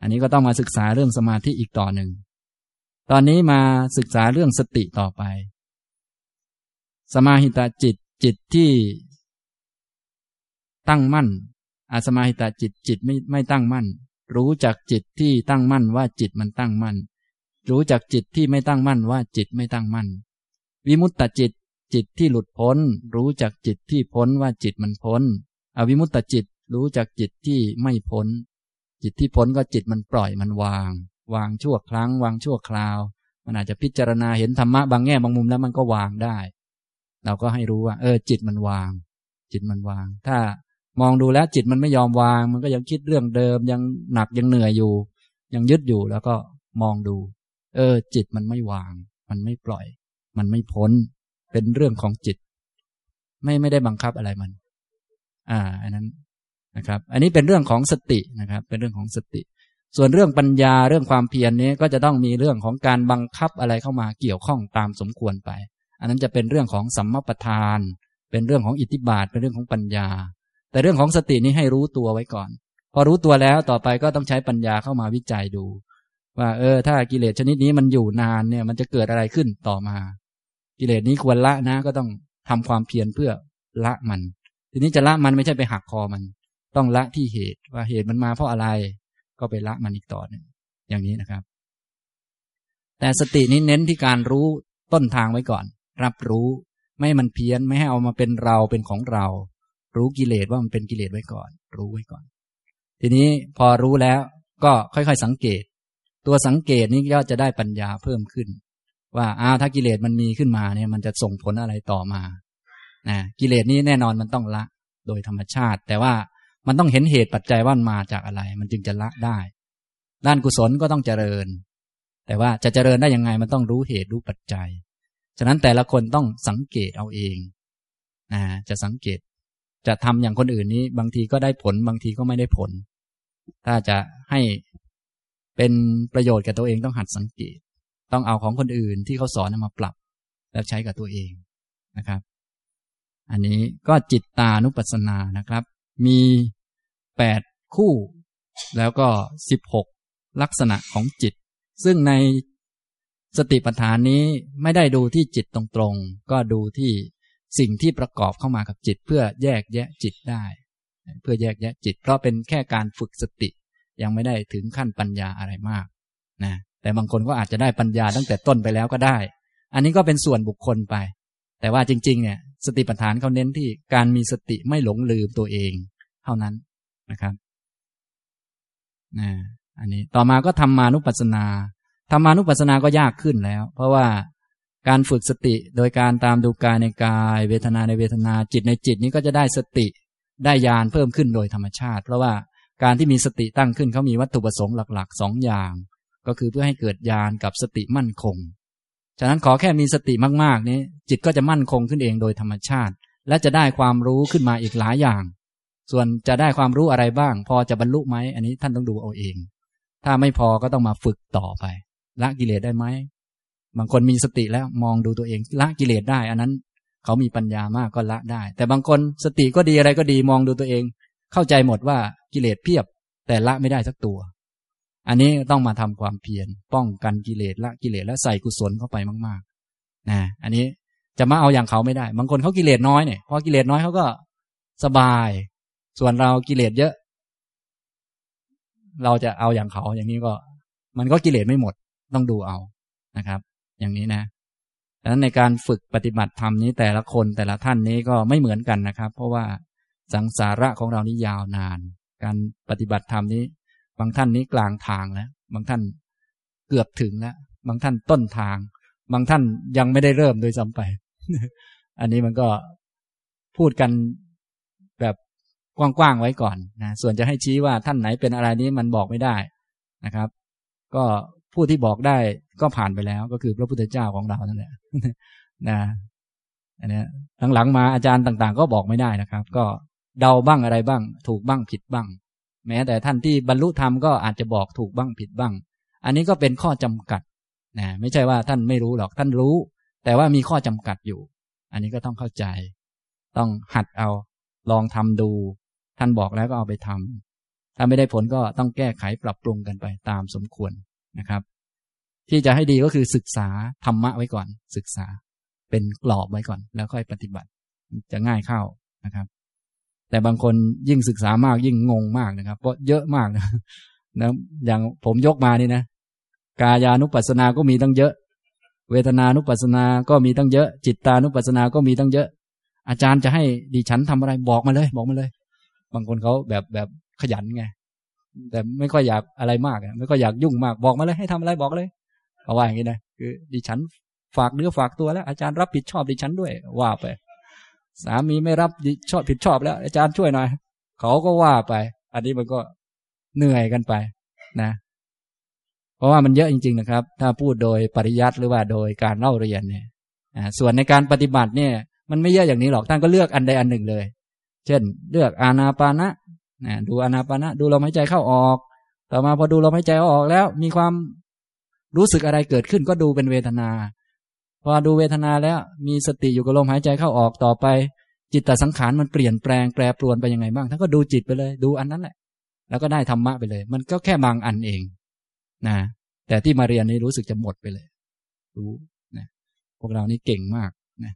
อันนี้ก็ต้องมาศึกษาเรื่องสมาธิอีกต่อหนึ่ง ตอนนี้มาศึกษาเรื่องสติต่อไป สมาหิตาจิตจิตที่ตั้งมั่น อาสมาหิตาจิตจิตไม่ไม่ตั้งมั่น รู้จักจิตที่ตั้งมั่นว่าจิตมันตั้งมั่น รู้จักจิตที่ไม่ตั้งมั่นว่าจิตไม่ตั้งมั่น วิมุตตจิตจิตที่หลุดพ้น รู้จักจิตที่พ้นว่าจิตมันพ้น อวิมุตตจิต รู้จักจิตที่ไม่พ้น จิตที่พ้นก็จิตมันปล่อยมันวาง วางชั่วครั้ง วางชั่วคราว มันอาจจะพิจารณาเห็นธรรมะบางแง่บางมุมแล้วมันก็วางได้ เราก็ให้รู้ว่า เออ จิตมันวาง จิตมันวาง ถ้ามองดูแล้วจิตมันไม่ยอมวาง มันก็ยังคิดเรื่องเดิม ยังหนักยังเหนื่อยอยู่ ยังยึดอยู่แล้วก็มองดู เออ จิตมันไม่วาง มันไม่ปล่อย มันไม่พ้น เป็นเรื่องของจิต ไม่ไม่ได้บังคับอะไรมัน อ่า อันนั้น นะครับ อันนี้เป็นเรื่องของสตินะครับ เป็นเรื่องของสติ ส่วนเรื่องปัญญาเรื่องความเพียรนี้ก็จะต้องมีเรื่องของการบังคับอะไรเข้ามาเกี่ยวข้องตามสมควรไป อันนั้นจะเป็นเรื่องของสัมมาประธาน เป็นเรื่องของอิทธิบาท เป็นเรื่องของปัญญา แต่เรื่องของสตินี้ให้รู้ตัวไว้ก่อน พอรู้ตัวแล้วต่อไปก็ต้องใช้ปัญญาเข้ามาวิจัยดู ว่า เออ ถ้ากิเลสชนิดนี้มันอยู่นานเนี่ย มันจะเกิดอะไรขึ้นต่อมา กิเลสนี้ควรละนะ ก็ต้องทำความเพียรเพื่อละมัน ทีนี้จะละมันไม่ใช่ไปหักคอมัน ต้องละที่เหตุว่าเหตุมันมาเพราะอะไร ก็ไปละมันอีกต่อหนึ่งอย่างนี้นะครับ แต่สตินี้เน้นที่การรู้ต้นทางไว้ก่อน รับรู้ไม่ให้มันเพี้ยนไม่ให้เอามาเป็นเราเป็นของเรา รู้กิเลสว่ามันเป็นกิเลสไว้ก่อน รู้ไว้ก่อน ทีนี้พอรู้แล้วก็ค่อยๆสังเกต ตัวสังเกตนี้ก็จะได้ปัญญาเพิ่มขึ้น ว่าอ้าวถ้ากิเลสมันมีขึ้นมาเนี่ย มันจะส่งผลอะไรต่อมานะกิเลสนี้แน่นอนมันต้องละ โดยธรรมชาติ แต่ว่า มันต้องเห็นเหตุปัจจัยว่ามันมาจากอะไร มันจึงจะละได้ ด้านกุศลก็ต้องเจริญ แต่ว่าจะเจริญได้ยังไงมันต้องรู้เหตุรู้ปัจจัย ฉะนั้นแต่ละคนต้องสังเกตเอาเองนะจะสังเกต จะทำอย่างคนอื่นนี้ บางทีก็ได้ผล บางทีก็ไม่ได้ผล ถ้าจะให้เป็นประโยชน์กับตัวเองต้องหัดสังเกต ต้องเอาของคนอื่นที่เขาสอนมาปรับ แล้วใช้กับตัวเองนะครับ อันนี้ก็จิตตานุปัสสนานะครับ มี แปดคู่ แล้วก็สิบหกลักษณะของจิต ซึ่งในสติปัฏฐานนี้ไม่ได้ดูที่จิตตรงๆ ก็ดูที่สิ่งที่ประกอบเข้ามากับจิต เพื่อแยกแยะจิตได้ เพื่อแยกแยะจิต เพราะเป็นแค่การฝึกสติ ยังไม่ได้ถึงขั้นปัญญาอะไรมากนะแต่บางคนก็อาจจะได้ปัญญาตั้งแต่ต้นไปแล้วก็ได้ อันนี้ก็เป็นส่วนบุคคลไป แต่ว่าจริงๆเนี่ยสติปัฏฐานเขาเน้นที่การมีสติไม่หลงลืมตัวเอง เท่านั้น นะครับนะอันนี้ต่อมาก็ทำมานุปัสสนาธรรมานุปัสสนาก็ยากขึ้นแล้ว เพราะว่าการฝึกสติโดยการตามดูกายในกาย เวทนาในเวทนาจิตในจิตนี้ก็จะได้สติได้ญาณเพิ่มขึ้นโดยธรรมชาติ เพราะว่าการที่มีสติตั้งขึ้นเขามีวัตถุประสงค์หลักๆสองอย่าง ก็คือเพื่อให้เกิดญาณกับสติมั่นคง ฉะนั้นขอแค่มีสติมากๆนี้จิตก็จะมั่นคงขึ้นเองโดยธรรมชาติ และจะได้ความรู้ขึ้นมาอีกหลายอย่าง ส่วนจะได้ความรู้อะไรบ้าง พอจะบรรลุไหมอันนี้ท่านต้องดูเอาเอง ถ้าไม่พอก็ต้องมาฝึกต่อไป ละกิเลสได้ไหมบางคนมีสติแล้วมองดูตัวเอง ละกิเลสได้ อันนั้น เขามีปัญญามากก็ละได้ แต่บางคนสติก็ดีอะไรก็ดีมองดูตัวเอง เข้าใจหมดว่ากิเลสเพียบ แต่ละไม่ได้สักตัว อันนี้ต้องมาทำความเพียรป้องกันกิเลสละกิเลสและใส่กุศลเข้าไปมากๆนะอันนี้จะมาเอาอย่างเขาไม่ได้ บางคนเขากิเลสน้อยเนี่ยพอกิเลสน้อยเขาก็สบาย ส่วนเรากิเลสเยอะ เราจะเอาอย่างเขาอย่างนี้ก็ มันก็กิเลสไม่หมดต้องดูเอานะครับ อย่างนี้นะดังนั้นในการฝึกปฏิบัติธรรมนี้แต่ละคนแต่ละท่านนี้ก็ไม่เหมือนกันนะครับ เพราะว่าสังสาระของเรานี่ยาวนาน การปฏิบัติธรรมนี้ บางท่านนี้กลางทางแล้วบางท่านเกือบถึงแล้วบางท่านต้นทาง บางท่านยังไม่ได้เริ่มโดยซ้ำไป อันนี้มันก็พูดกัน กว้างๆไว้ก่อนนะส่วนจะให้ชี้ว่าท่านไหนเป็นอะไรนี้มันบอกไม่ได้นะครับ ก็ผู้ที่บอกได้ก็ผ่านไปแล้ว ก็คือพระพุทธเจ้าของเรานั่นแหละนะอันนี้หลังๆมาอาจารย์ต่าง ๆ ก็บอกไม่ได้นะครับ ก็เดาบ้างอะไรบ้าง ถูกบ้างผิดบ้าง แม้แต่ท่านที่บรรลุธรรมก็อาจจะบอกถูกบ้างผิดบ้าง อันนี้ก็เป็นข้อจำกัดนะไม่ใช่ว่าท่านไม่รู้หรอกท่านรู้ แต่ว่ามีข้อจำกัดอยู่ อันนี้ก็ต้องเข้าใจ ต้องหัดเอาลองทำดู ท่านบอกแล้วก็เอาไปทำถ้าไม่ได้ผลก็ต้องแก้ไขปรับปรุงกันไปตามสมควรนะครับ ที่จะให้ดีก็คือศึกษาธรรมะไว้ก่อน ศึกษาเป็นกรอบไว้ก่อน แล้วค่อยปฏิบัติ จะง่ายเข้านะครับ แต่บางคนยิ่งศึกษามากยิ่งงงมากนะครับ เพราะเยอะมากนะนะอย่างผมยกมานี่นะกายานุปัสสนาก็มีตั้งเยอะ เวทนานุปัสสนาก็มีตั้งเยอะ จิตตานุปัสสนาก็มีตั้งเยอะ อาจารย์จะให้ดิฉันทำอะไรบอกมาเลย บอกมาเลย บางคนเขาแบบแบบขยันไงแต่ไม่ค่อยอยากอะไรมากไม่ค่อยอยากยุ่งมากบอกมาเลยให้ทำอะไรบอกเลยเขาว่าอย่างนี้นะคือ ดิฉันฝากเนื้อฝากตัวแล้ว อาจารย์รับผิดชอบดิฉันด้วย ว่าไป สามีไม่รับชอบผิดชอบแล้ว อาจารย์ช่วยหน่อยเขาก็ว่าไป อันนี้มันก็เหนื่อยกันไปนะ เพราะว่ามันเยอะจริง ๆ นะครับ ถ้าพูดโดยปริยัติหรือว่าโดยการเล่าเรียนเนี่ยส่วนในการปฏิบัติเนี่ย มันไม่เยอะอย่างนี้หรอกท่านก็เลือกอันใดอันหนึ่งเลย เช่น เลือกอานาปานะนะดูอานาปานะ ดูลมหายใจเข้าออก ต่อมาพอดูลมหายใจออกแล้ว มีความรู้สึกอะไรเกิดขึ้นก็ดูเป็นเวทนา พอดูเวทนาแล้วมีสติอยู่กับลมหายใจเข้าออกต่อไป จิตตสังขารมันเปลี่ยนแปลงแปรปรวนไปยังไงบ้างท่านก็ดูจิตไปเลย ดูอันนั้นแหละ แล้วก็ได้ธรรมะไปเลย มันก็แค่บางอันเอง นะ แต่ที่มาเรียนนี้รู้สึกจะหมดไปเลย รู้นะพวกเรานี่เก่งมากนะ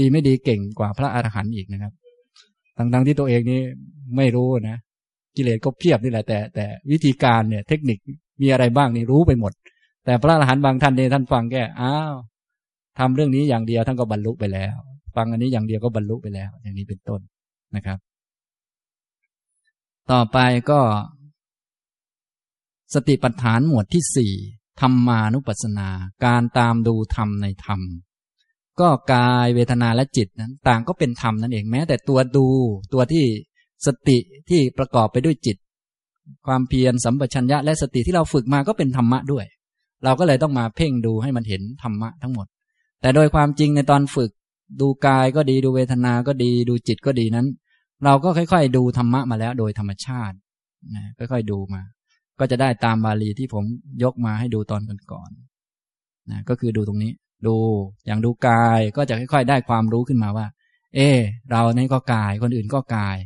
ดีไม่ดีเก่งกว่าพระอรหันต์อีกนะครับทั้งๆที่ตัวเองนี่ไม่รู้นะกิเลสก็เพียบนี่แหละ แต่แต่วิธีการเนี่ย เทคนิคมีอะไรบ้างนี่รู้ไปหมด แต่พระอรหันต์บางท่านเนี่ยท่านฟังแค่อ้าวทำเรื่องนี้อย่างเดียวท่านก็บรรลุไปแล้ว ฟังอันนี้อย่างเดียวก็บรรลุไปแล้ว อย่างนี้เป็นต้นนะครับ ต่อไปก็ สติปัฏฐานหมวดที่สี่ธรรมานุปัสสนา การตามดูธรรมในธรรม ก็กายเวทนาและจิตนั้น ต่างก็เป็นธรรมนั่นเองแม้ แต่ตัวดูตัวที่สติที่ประกอบไปด้วยจิต ความเพียรสัมปชัญญะและสติที่เราฝึกมาก็เป็นธรรมะด้วย เราก็เลยต้องมาเพ่งดูให้มันเห็นธรรมะทั้งหมด แต่โดยความจริงในตอนฝึก ดูกายก็ดีดูเวทนาก็ดี ดูจิตก็ดีนั้น เราก็ค่อยๆ ดูธรรมะมาแล้วโดยธรรมชาตินะค่อยๆดูมา ก็จะได้ตามบาลีที่ผมยกมาให้ดูตอนก่อนๆนะก็คือดูตรงนี้ ดู อย่างดูกายก็จะค่อยๆ ได้ความรู้ขึ้นมาว่า เออเรานี่ก็กาย คนอื่นก็กาย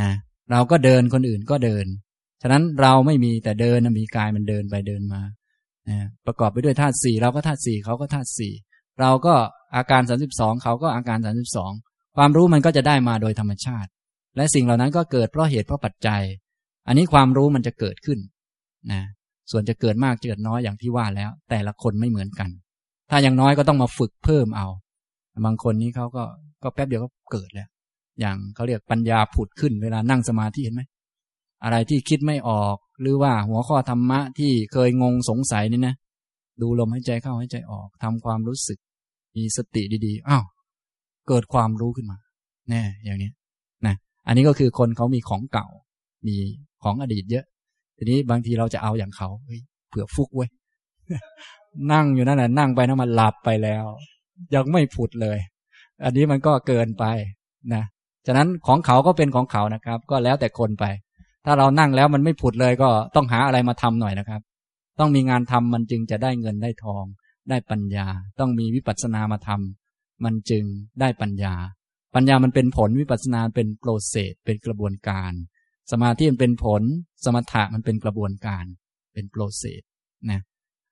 นะเราก็เดินคนอื่นก็เดิน ฉะนั้นเราไม่มีแต่เดินมีกายมันเดินไปเดินมานะประกอบไปด้วยธาตุสี่เราก็ธาตุสี่เขาก็ธาตุสี่เราก็อาการสามสิบสองเขาก็อาการสามสิบสองความรู้มันก็จะได้มาโดยธรรมชาติ และสิ่งเหล่านั้นก็เกิดเพราะเหตุเพราะปัจจัย อันนี้ความรู้มันจะเกิดขึ้นนะส่วนจะเกิดมากเกิดน้อยอย่างที่ว่าแล้ว แต่ละคนไม่เหมือนกัน ถ้าอย่างน้อยก็ต้องมาฝึกเพิ่มเอา บางคนนี้เขาก็ก็แป๊บเดียวก็เกิดแล้ว อย่างเขาเรียกปัญญาผุดขึ้นเวลานั่งสมาธิเห็นไหมอะไรที่คิดไม่ออก หรือว่าหัวข้อธรรมะที่เคยงงสงสัยนี่นะ ดูลมหายใจเข้าหายใจออกทำความรู้สึก มีสติดีๆอ้าวเกิดความรู้ขึ้นมาแน่อย่างนี้นะอันนี้ก็คือคนเขามีของเก่า มีของอดีตเยอะ ทีนี้บางทีเราจะเอาอย่างเขาเเผื่อฟุกเว้ย นั่งอยู่นั่นแหละนั่งไปนะมันหลับไปแล้ว ยังไม่ผุดเลย อันนี้มันก็เกินไปนะฉะนั้นของเขาก็เป็นของเขานะครับ ก็แล้วแต่คนไป ถ้าเรานั่งแล้วมันไม่ผุดเลยก็ต้องหาอะไรมาทำหน่อยนะครับ ต้องมีงานทำมันจึงจะได้เงินได้ทอง ได้ปัญญา ต้องมีวิปัสสนามาทำมันจึงได้ปัญญา ปัญญามันเป็นผลวิปัสสนาเป็น process เป็นกระบวนการ สมาธิมันเป็นผล สมถะมันเป็นกระบวนการ เป็น process นะ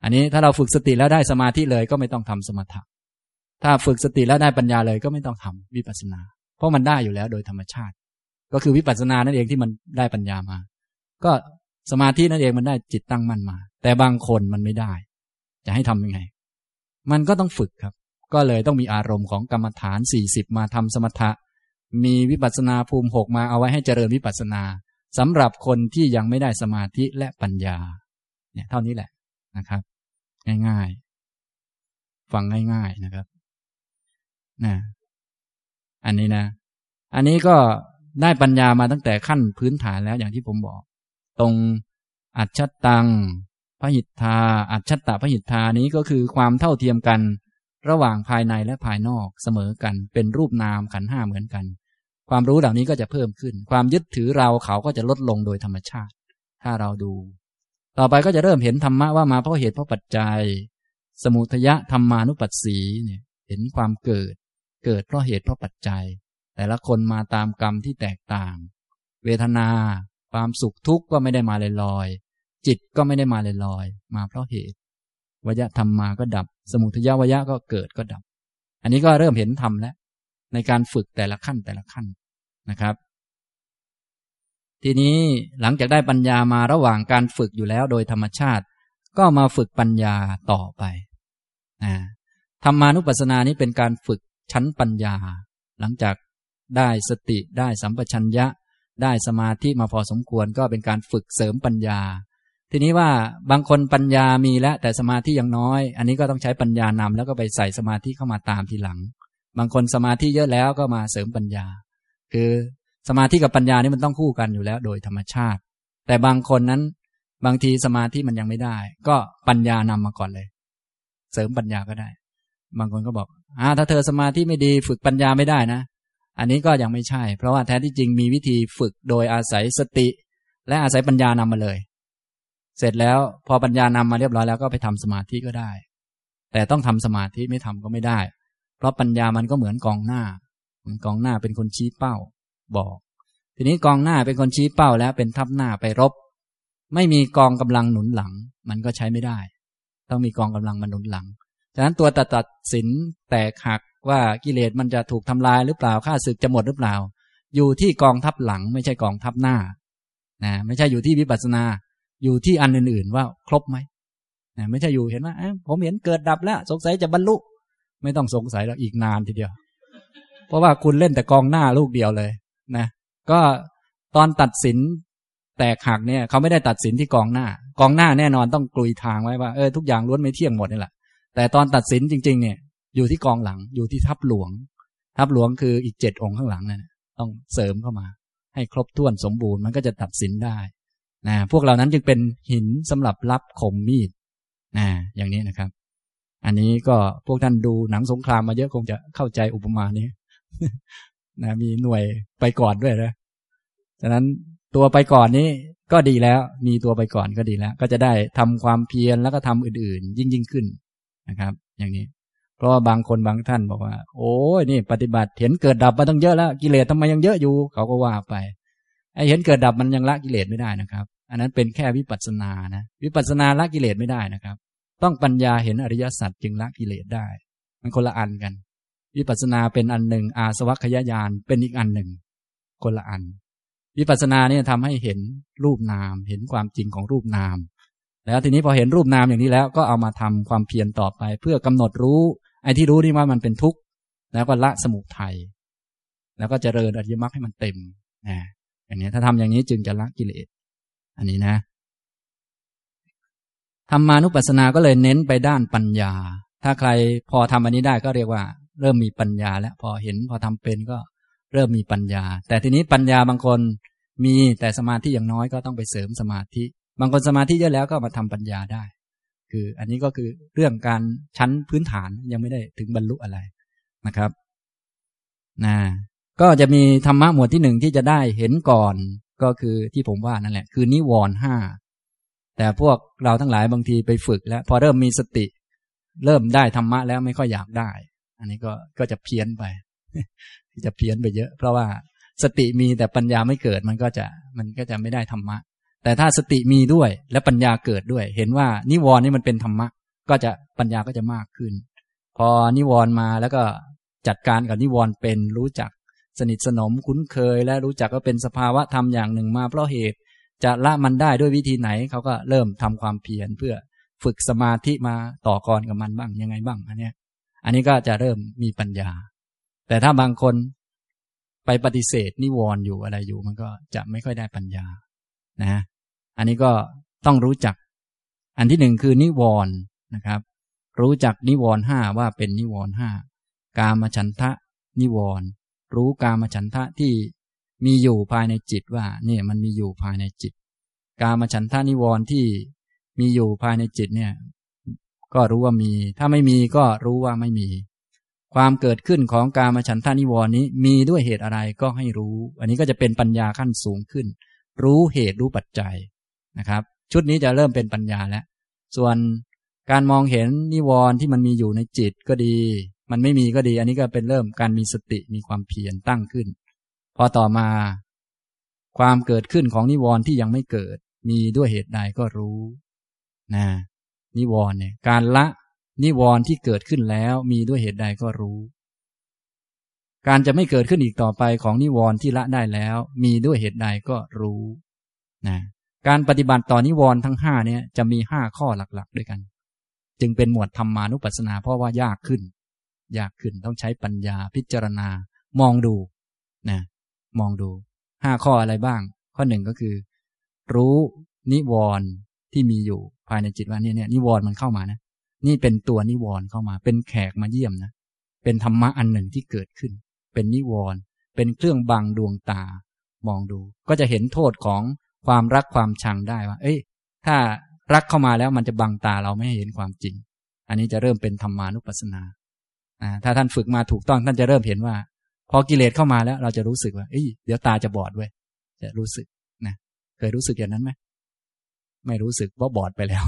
อันนี้ถ้าเราฝึกสติแล้วได้สมาธิเลยก็ไม่ต้องทำสมถะ ถ้าฝึกสติแล้วได้ปัญญาเลยก็ไม่ต้องทำวิปัสสนา เพราะมันได้อยู่แล้วโดยธรรมชาติ ก็คือวิปัสสนานั่นเองที่มันได้ปัญญามา ก็สมาธินั่นเองมันได้จิตตั้งมั่นมา แต่บางคนมันไม่ได้ จะให้ทํำยังไง มันก็ต้องฝึกครับ ก็เลยต้องมีอารมณ์ของกรรมฐานสี่สิบมาทำสมถะ มีวิปัสสนาภูมิหกมาเอาไว้ให้เจริญวิปัสสนาสำหรับคนที่ยังไม่ได้สมาธิและปัญญา เนี่ยเท่านี้แหละนะครับ ง่ายๆ ฟังง่ายๆนะครับนะอันนี้นะ อันนี้ก็ได้ปัญญามาตั้งแต่ขั้นพื้นฐานแล้วอย่างที่ผมบอก ตรงอัจฉตังพหิทธา อัจฉตตพหิทธานี้ก็คือความเท่าเทียมกัน ระหว่างภายในและภายนอกเสมอกัน เป็นรูปนามขันห้าเหมือนกัน ความรู้เหล่านี้ก็จะเพิ่มขึ้น ความยึดถือเราเขาก็จะลดลงโดยธรรมชาติ ถ้าเราดู ต่อไปก็จะเริ่มเห็นธรรมะว่ามาเพราะเหตุเพราะปัจจัย สมุทยะธรรมานุปัสสีเนี่ยเห็นความเกิด เกิดเพราะเหตุเพราะปัจจัย แต่ละคนมาตามกรรมที่แตกต่าง เวทนา ความสุขทุกข์ก็ไม่ได้มาลอยๆจิตก็ไม่ได้มาลอยๆมาเพราะเหตุวยะธรรมมาก็ดับ สมุทยะวยะก็เกิดก็ดับ อันนี้ก็เริ่มเห็นธรรมแล้ว ในการฝึกแต่ละขั้นแต่ละขั้นนะครับ ทีนี้หลังจากได้ปัญญามาระหว่างการฝึกอยู่แล้วโดยธรรมชาติ ก็มาฝึกปัญญาต่อไปนะธรรมานุปัสสนานี้เป็นการฝึกชั้นปัญญา หลังจากได้สติได้สัมปชัญญะ ได้สมาธิมาพอสมควรก็เป็นการฝึกเสริมปัญญา ทีนี้ว่าบางคนปัญญามีแล้วแต่สมาธิยังน้อย อันนี้ก็ต้องใช้ปัญญานำแล้วก็ไปใส่สมาธิเข้ามาตามทีหลัง บางคนสมาธิเยอะแล้วก็มาเสริมปัญญา คือ สมาธิกับปัญญานี่มันต้องคู่กันอยู่แล้ว โดยธรรมชาติ แต่บางคนนั้น บางทีสมาธิมันยังไม่ได้ ก็ปัญญานำมาก่อนเลย เสริมปัญญาก็ได้ บางคนก็บอกอ่าถ้าเธอสมาธิไม่ดีฝึกปัญญาไม่ได้นะ อันนี้ก็ยังไม่ใช่ เพราะว่าแท้ที่จริงมีวิธีฝึกโดยอาศัยสติ และอาศัยปัญญานำมาเลย เสร็จแล้วพอปัญญานำมาเรียบร้อยแล้วก็ไปทำสมาธิก็ได้ แต่ต้องทำสมาธิไม่ทำก็ไม่ได้ เพราะปัญญามันก็เหมือนกองหน้า เหมือนกองหน้าเป็นคนชี้เป้า บอก ทีนี้กองหน้าเป็นคนชี้เป้าแล้วเป็นทัพหน้าไปรบ ไม่มีกองกำลังหนุนหลัง มันก็ใช้ไม่ได้ ต้องมีกองกำลังมาหนุนหลังฉะนั้นตัวตัดตัดสินแตกหักว่ากิเลสมันจะถูกทำลายหรือเปล่าข้าศึกจะหมดหรือเปล่า อยู่ที่กองทัพหลัง ไม่ใช่กองทัพหน้านะไม่ใช่อยู่ที่วิปัสสนา อยู่ที่อันอื่นๆว่าครบไหมนะไม่ใช่อยู่เห็นว่าผมเห็นเกิดดับแล้ว สงสัยจะบรรลุ ไม่ต้องสงสัยแล้วอีกนานทีเดียว เพราะว่าคุณเล่นแต่กองหน้าลูกเดียวเลย นะก็ตอนตัดสินแตกหักเนี่ยเขาไม่ได้ตัดสินที่กองหน้า กองหน้าแน่นอนต้องกลุยทางไว้ว่าเออทุกอย่างล้วนไม่เที่ยงหมดนี่แหละแต่ตอนตัดสินจริง ๆ เนี่ย อยู่ที่กองหลังอยู่ที่ทัพหลวง ทัพหลวงคืออีกเจ็ดองค์ข้างหลังนั่นต้องเสริมเข้ามา ให้ครบถ้วนสมบูรณ์มันก็จะตัดสินได้นะพวกเหล่านั้นจึงเป็นหินสำหรับรับคมมีดนะอย่างนี้นะครับ อันนี้ก็พวกท่านดูหนังสงครามมาเยอะคงจะเข้าใจอุปมานี้ นะมีหน่วยไปก่อนด้วยนะฉะนั้นตัวไปก่อนนี้ก็ดีแล้ว มีตัวไปก่อนก็ดีแล้ว ก็จะได้ทำความเพียรแล้วก็ทำอื่นๆ ยิ่งยิ่งขึ้นนะครับ อย่างนี้ เพราะว่าบางคนบางท่านบอกว่า โอ้ยนี่ ปฏิบัติเห็นเกิดดับมาตั้งเยอะแล้วกิเลสทำไมยังเยอะอยู่เขาก็ว่าไปไอเห็นเกิดดับมันยังละกิเลสไม่ได้นะครับ อันนั้นเป็นแค่วิปัสสนานะวิปัสสนาละกิเลสไม่ได้นะครับ ต้องปัญญาเห็นอริยสัจจึงละกิเลสได้ มันคนละอันกัน วิปัสสนาเป็นอันหนึ่ง อาสวัคยายานเป็นอีกอันหนึ่ง คนละอัน วิปัสสนาเนี่ยทำให้เห็นรูปนาม เห็นความจริงของรูปนาม แล้วทีนี้พอเห็นรูปนามอย่างนี้แล้วก็เอามาทำความเพียรต่อไป เพื่อกำหนดรู้ไอ้ที่รู้นี่ว่ามันเป็นทุกข์แล้วก็ละสมุทัยแล้วก็เจริญอริยมรรคให้มันเต็มนะอย่างนี้ถ้าทำอย่างนี้จึงจะละกิเลสอันนี้นะธรรมานุปัสสนาก็เลยเน้นไปด้านปัญญา ถ้าใครพอทำอันนี้ได้ก็เรียกว่า เริ่มมีปัญญา แล้วพอเห็นพอทำเป็นก็เริ่มมีปัญญา แต่ทีนี้ปัญญาบางคนมีแต่สมาธิอย่างน้อยก็ต้องไปเสริมสมาธิ บางคนสมาธิเยอะแล้วก็มาทำปัญญาได้ คืออันนี้ก็คือเรื่องการชั้นพื้นฐานยังไม่ได้ถึงบรรลุอะไรนะครับนะก็จะมีธรรมะหมวดที่หนึ่งที่จะได้เห็นก่อนก็คือที่ผมว่านั่นแหละ คือนิวรณ์ห้าแต่พวกเราทั้งหลายบางทีไปฝึกแล้ว พอเริ่มมีสติ เริ่มได้ธรรมะแล้วไม่ค่อยอยากได้ อันนี้ก็ก็จะเพี้ยนไป จะเพี้ยนไปเยอะ เพราะว่าสติมีแต่ปัญญาไม่เกิดมันก็จะมันก็จะไม่ได้ธรรมะ แต่ถ้าสติมีด้วยและปัญญาเกิดด้วย เห็นว่านิวรณ์นี่มันเป็นธรรมะ ก็จะปัญญาก็จะมากขึ้น พอนิวรณ์มาแล้วก็จัดการกับนิวรณ์เป็นรู้จักสนิทสนมคุ้นเคย และรู้จักว่าเป็นสภาวะธรรมอย่างหนึ่งมาเพราะเหตุจะละมันได้ด้วยวิธีไหนเขาก็เริ่มทำความเพียรเพื่อฝึกสมาธิมาต่อกรกับมันบ้างยังไงบ้างอันนี้ อันนี้ก็จะเริ่มมีปัญญา แต่ถ้าบางคนไปปฏิเสธนิวรณ์อยู่อะไรอยู่ มันก็จะไม่ค่อยได้ปัญญา นะ อันนี้ก็ต้องรู้จัก อันที่หนึ่งคือนิวรณ์นะครับ รู้จักนิวรณ์ห้าว่าเป็นนิวรณ์ห้ากามฉันทะนิวรณ์รู้กามฉันทะที่มีอยู่ภายในจิตว่า เนี่ยมันมีอยู่ภายในจิต กามฉันทะนิวรณ์ที่มีอยู่ภายในจิตเนี่ย ก็รู้ว่ามี ถ้าไม่มีก็รู้ว่าไม่มี ความเกิดขึ้นของกามฉันทานิวรณ์นี้มีด้วยเหตุอะไรก็ให้รู้ อันนี้ก็จะเป็นปัญญาขั้นสูงขึ้น รู้เหตุรู้ปัจจัยนะครับ ชุดนี้จะเริ่มเป็นปัญญาแล้ว ส่วนการมองเห็นนิวรณ์ที่มันมีอยู่ในจิตก็ดี มันไม่มีก็ดี อันนี้ก็เป็นเริ่มการมีสติมีความเพียรตั้งขึ้น พอต่อมา ความเกิดขึ้นของนิวรณ์ที่ยังไม่เกิด มีด้วยเหตุใดก็รู้นะ นิวรณ์เนี่ยการละนิวรณ์ที่เกิดขึ้นแล้วมีด้วยเหตุใดก็รู้ การจะไม่เกิดขึ้นอีกต่อไปของนิวรณ์ที่ละได้แล้ว มีด้วยเหตุใดก็รู้นะการปฏิบัติต่อนิวรณ์ทั้งห้าเนี่ยจะมีห้าข้อหลักๆ ด้วยกัน จึงเป็นหมวดธรรมานุปัสสนาเพราะว่ายากขึ้น ยากขึ้นต้องใช้ปัญญาพิจารณา มองดูนะมองดูห้าข้ออะไรบ้าง ข้อหนึ่งก็คือ รู้นิวรณ์ ที่มีอยู่ภายในจิตว่าเนี่ยเนิวรณ์มันเข้ามานะ นี่เป็นตัวนิวรณ์เข้ามา เป็นแขกมาเยี่ยมนะ เป็นธรรมะอันหนึ่งที่เกิดขึ้น เป็นนิวรณ์เป็นเครื่องบังดวงตา มองดู ก็จะเห็นโทษของความรักความชังได้ว่า เอ้ย ถ้ารักเข้ามาแล้วมันจะบังตาเราไม่ให้เห็นความจริง อันนี้จะเริ่มเป็นธรรมานุปัสสนาถ้าท่านฝึกมาถูกต้องท่านจะเริ่มเห็นว่า พอกิเลสเข้ามาแล้วเราจะรู้สึกว่าเอ้ยเดี๋ยวตาจะบอดเว้ยจะรู้สึกนะเคยรู้สึกอย่างนั้นไหม ไม่รู้สึกเพราบอดไปแล้ว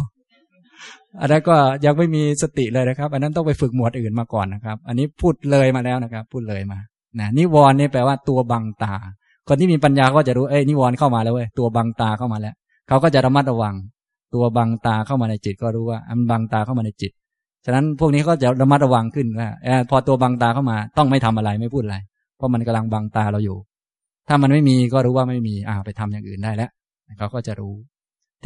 อันนั้นก็ยังไม่มีสติเลยนะครับ อันนั้นต้องไปฝึกหมวดอื่นมาก่อนนะครับ อันนี้พูดเลยมาแล้วนะครับ พูดเลยมานะนิวรณ์นี่แปลว่าตัวบังตา คนที่มีปัญญาก็จะรู้เอ้ยนิวรณ์เข้ามาแล้วเว้ยตัวบังตาเข้ามาแล้ว เขาก็จะระมัดระวัง ตัวบังตาเข้ามาในจิตก็รู้ว่ามันบังตาเข้ามาในจิตฉะนั้นพวกนี้ก็จะระมัดระวังขึ้นว่าพอตัวบังตาเข้ามาต้องไม่ทำอะไรไม่พูดอะไร เพราะมันกำลังบังตาเราอยู่ ถ้ามันไม่มีก็รู้ว่าไม่มีอ่าไปทำอย่างอื่นได้แล้วเขาก็จะรู้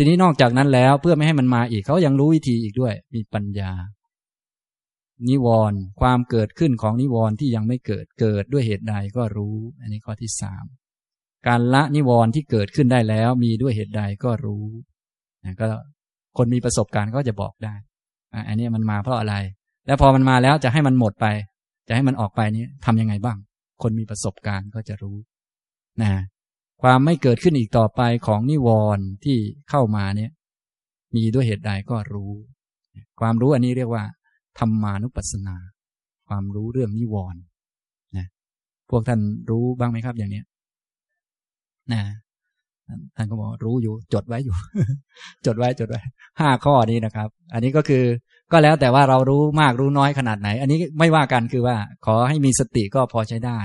ทีนี้นอกจากนั้นแล้วเพื่อไม่ให้มันมาอีกเขายังรู้วิธีอีกด้วย มีปัญญา นิวรณ์ความเกิดขึ้นของนิวรณ์ที่ยังไม่เกิดเกิดด้วยเหตุใดก็รู้ อันนี้ข้อที่สามการละนิวรณ์ที่เกิดขึ้นได้แล้ว มีด้วยเหตุใดก็รู้ก็คนมีประสบการณ์ก็จะบอกได้อันนี้มันมาเพราะอะไร แล้วพอมันมาแล้วจะให้มันหมดไป จะให้มันออกไปนี้ทำยังไงบ้าง คนมีประสบการณ์ก็จะรู้นะ ความไม่เกิดขึ้นอีกต่อไปของนิวรณ์ที่เข้ามาเนี่ยมีด้วยเหตุใดก็รู้ ความรู้อันนี้เรียกว่าธรรมานุปัสสนา ความรู้เรื่องนิวรณ์นะพวกท่านรู้บ้างไหมครับอย่างเนี้ยนะท่านก็บอกรู้อยู่ จดไว้อยู่ จดไว้จดไว้ห้าข้อนี้นะครับ อันนี้ก็คือก็แล้วแต่ว่าเรารู้มากรู้น้อยขนาดไหน อันนี้ไม่ว่ากันคือว่า ขอให้มีสติก็พอใช้ได้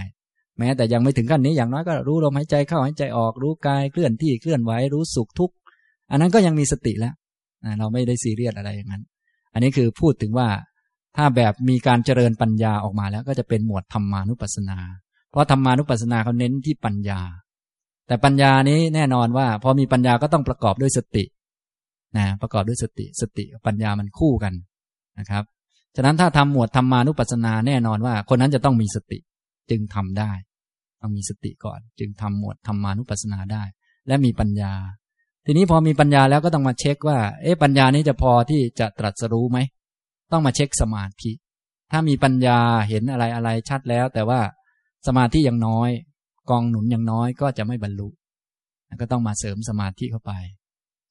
แม้แต่ยังไม่ถึงขั้นนี้อย่างน้อยก็รู้ลมหายใจเข้าหายใจออกรู้กายเคลื่อนที่เคลื่อนไหวรู้สุขทุกข์อันนั้นก็ยังมีสติแล้วเราไม่ได้ซีเรียสอะไรอย่างนั้น อันนี้คือพูดถึงว่าถ้าแบบมีการเจริญปัญญาออกมาแล้วก็จะเป็นหมวดธรรมานุปัสสนา เพราะธรรมานุปัสสนาเขาเน้นที่ปัญญา แต่ปัญญานี้แน่นอนว่า พอมีปัญญาก็ต้องประกอบด้วยสตินะประกอบด้วยสติสติปัญญามันคู่กันนะครับ ฉะนั้นถ้าทำหมวดธรรมานุปัสสนาแน่นอนว่า คนนั้นจะต้องมีสติ จึงทำได้ต้องมีสติก่อน จึงทำหมวดธรรมานุปัสสนาได้ และมีปัญญา ทีนี้พอมีปัญญาแล้วก็ต้องมาเช็คว่า เอ๊ะปัญญานี้จะพอที่จะตรัสรู้ไหมต้องมาเช็คสมาธิ ถ้ามีปัญญาเห็นอะไรอะไรชัดแล้ว แต่ว่าสมาธิยังน้อย กองหนุนยังน้อยก็จะไม่บรรลุก็ต้องมาเสริมสมาธิเข้าไป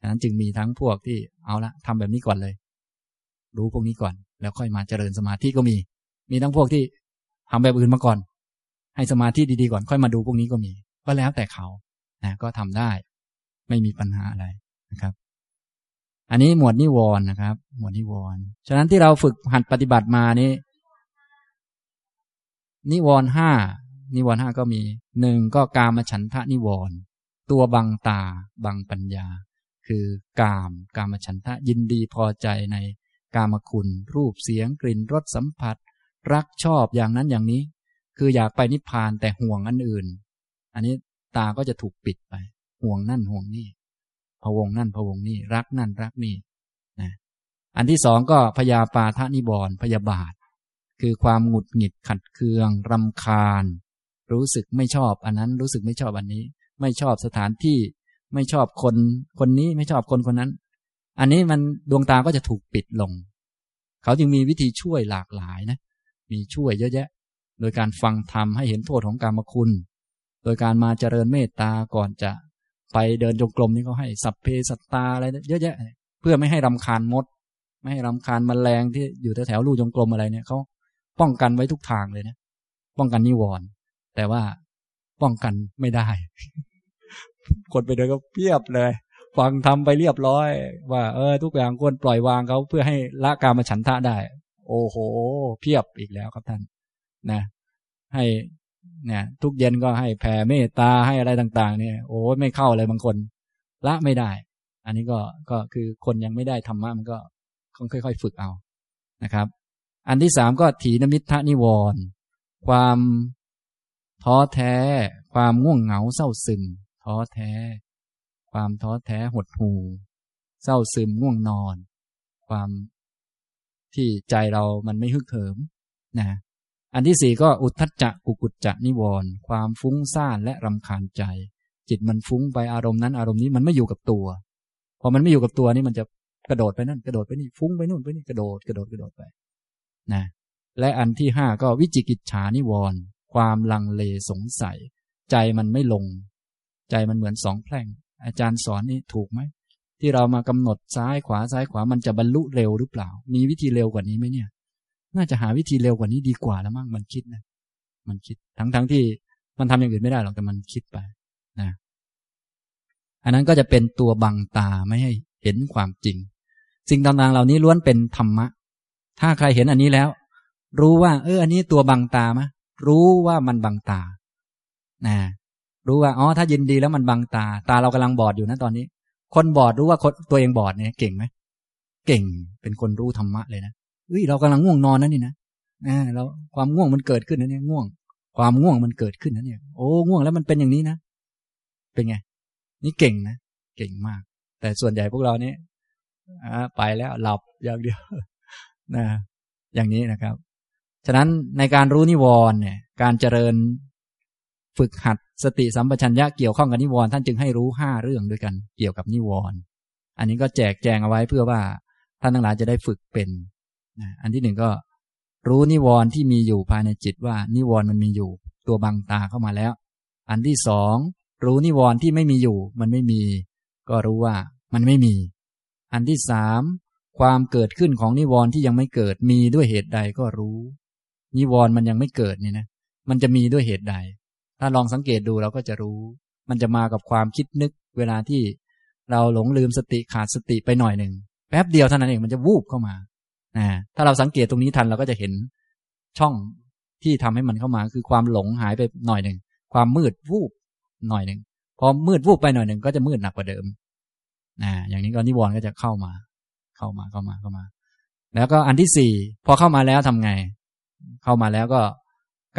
ดังนั้นจึงมีทั้งพวกที่เอาละทำแบบนี้ก่อนเลย รู้พวกนี้ก่อน แล้วค่อยมาเจริญสมาธิก็มี มีทั้งพวกที่ทำแบบอื่นมาก่อน ให้สมาธิดีๆก่อนค่อยมาดูพวกนี้ก็มี ก็แล้วแต่เขานะก็ทำได้ ไม่มีปัญหาอะไรนะครับ อันนี้หมวดนิวรณ์นะครับ หมวดนิวรณ์ฉะนั้นที่เราฝึกหัดปฏิบัติมานี้นิวรณ์ห้านิวรณ์ห้าก็มีหนึ่งก็กามฉันทะนิวรณ์ตัวบังตาบังปัญญา คือกาม กามฉันทะยินดีพอใจในกามคุณ รูปเสียงกลิ่นรสสัมผัส รักชอบอย่างนั้นอย่างนี้ คืออยากไปนิพพานแต่ห่วงอันอื่น อันนี้ตาก็จะถูกปิดไป ห่วงนั่นห่วงนี่พวงนั่นพวงนี่รักนั่นรักนี่นะอันที่สองก็พยาปาทานิบรพยาบาท คือความหงุดหงิดขัดเคืองรำคาญ รู้สึกไม่ชอบอันนั้นรู้สึกไม่ชอบอันนี้ ไม่ชอบสถานที่ไม่ชอบคนคนนี้ไม่ชอบคนคนนั้น อันนี้มันดวงตาก็จะถูกปิดลง เขาจึงมีวิธีช่วยหลากหลายนะ มีช่วยเยอะแยะ โดยการฟังธรรมให้เห็นโทษของกรรมคุณ โดยการมาเจริญเมตตาก่อนจะ ไปเดินจงกรมนี่เขาให้สัพเพสัตตาอะไรเยอะแยะ เพื่อไม่ให้รำคาญมด ไม่ให้รำคาญมแมลงที่อยู่แถวๆลู่จงกรมอะไรเนี่ยเขาป้องกันไว้ทุกทางเลยนะป้องกันนิวรณ์แต่ว่าป้องกันไม่ได้ คนไปเดินก็เพียบเลย ฟังทำไปเรียบร้อย ว่า เออ ทุกอย่างควรปล่อยวางเขาเพื่อให้ละการมาฉันทะได้ โอ้โห เพียบอีกแล้วครับท่าน นะ ให้เนี่ยทุกเย็นก็ให้แผ่เมตตาให้อะไรต่าง ๆ เนี่ย โอ้ไม่เข้าเลยบางคน ละไม่ได้ อันนี้ก็ก็คือคนยังไม่ได้ธรรมะมันก็ค่อยๆฝึกเอานะครับ อันที่สามก็ถีนมิทะนิวรณ์ความท้อแท้ ความง่วงเหงาเศร้าซึม ท้อแท้ ความท้อแท้หดหู่เศร้าซึมง่วงนอน ความที่ใจเรามันไม่ฮึกเหิมนะ อันที่สี่ก็อุทธัจจะกุกุจจะนิวรณ์ความฟุ้งซ่านและรำคาญใจ จิตมันฟุ้งไปอารมณ์นั้น อารมณ์นี้มันไม่อยู่กับตัวพอมันไม่อยู่กับตัวนี่มันจะกระโดดไปนั่นกระโดดไปนี่ฟุ้งไปนู่นไปนี่กระโดดกระโดดกระโดดไปนะและอันที่ห้าก็วิจิกิจฉานิวรณ์ความลังเลสงสัย ใจมันไม่ลง ใจมันเหมือนสองแพร่ง อาจารย์สอนนี่ถูกไหมที่เรามากำหนดซ้ายขวาซ้ายขวามันจะบรรลุเร็วหรือเปล่า มีวิธีเร็วกว่านี้ไหมเนี่ย น่าจะหาวิธีเร็วกว่านี้ดีกว่าแล้วมั้งมันคิดนะมันคิดทั้งทั้งที่มันทำอย่างอื่นไม่ได้หรอกแต่มันคิดไปนะอันนั้นก็จะเป็นตัวบังตาไม่ให้เห็นความจริง สิ่งต่างๆ เหล่านี้ล้วนเป็นธรรมะ ถ้าใครเห็นอันนี้แล้ว รู้ว่า เออ อันนี้ตัวบังตามะรู้ว่ามันบังตานะรู้ว่าอ๋อถ้ายินดีแล้วมันบังตา ตาเรากำลังบอดอยู่นะตอนนี้ คนบอดรู้ว่าคนตัวเองบอดเนี่ยเก่งไหมเก่งเป็นคนรู้ธรรมะเลยนะ เฮ้ยเรากำลังง่วงนอนนั่นนี่นะนะเราความง่วงมันเกิดขึ้นนะเนี่ยง่วง ความง่วงมันเกิดขึ้นนะเนี่ย โอ้ง่วงแล้วมันเป็นอย่างนี้นะเป็นไง นี่เก่งนะเก่งมาก แต่ส่วนใหญ่พวกเราเนี่ยไปแล้วหลับอย่างเดียวนะอย่างนี้นะครับ ฉะนั้นในการรู้นิวรณ์เนี่ย การเจริญฝึกหัดสติสัมปชัญญะเกี่ยวข้องกับนิวรณ์ท่านจึงให้รู้ห้าเรื่องด้วยกันเกี่ยวกับนิวรณ์อันนี้ก็แจกแจงเอาไว้เพื่อว่าท่านทั้งหลายจะได้ฝึกเป็น อันที่หนึ่งก็รู้นิวรณ์ที่มีอยู่ภายในจิตว่า นิวรณ์มันมีอยู่ ตัวบังตาเข้ามาแล้ว อันที่สองรู้นิวรณ์ที่ไม่มีอยู่ มันไม่มี ก็รู้ว่ามันไม่มี อันที่สามความเกิดขึ้นของนิวรณ์ที่ยังไม่เกิดมีด้วยเหตุใดก็รู้ นิวรณ์มันยังไม่เกิดนี่นะ มันจะมีด้วยเหตุใด ถ้าลองสังเกตดูเราก็จะรู้ มันจะมากับความคิดนึก เวลาที่เราหลงลืมสติขาดสติไปหน่อยหนึ่งแป๊บเดียวเท่านั้นเองมันจะวูบเข้ามา นะถ้าเราสังเกตตรงนี้ทันเราก็จะเห็นช่องที่ทำให้มันเข้ามา คือความหลงหายไปหน่อยหนึ่งความมืดวูบหน่อยหนึ่งพอมืดวูบไปหน่อยหนึ่งก็จะมืดหนักกว่าเดิมนะอย่างนี้ก็นิวรณ์ก็จะเข้ามา เข้ามาเข้ามาเข้ามา แล้วก็อันที่สี่พอเข้ามาแล้วทำไง เข้ามาแล้วก็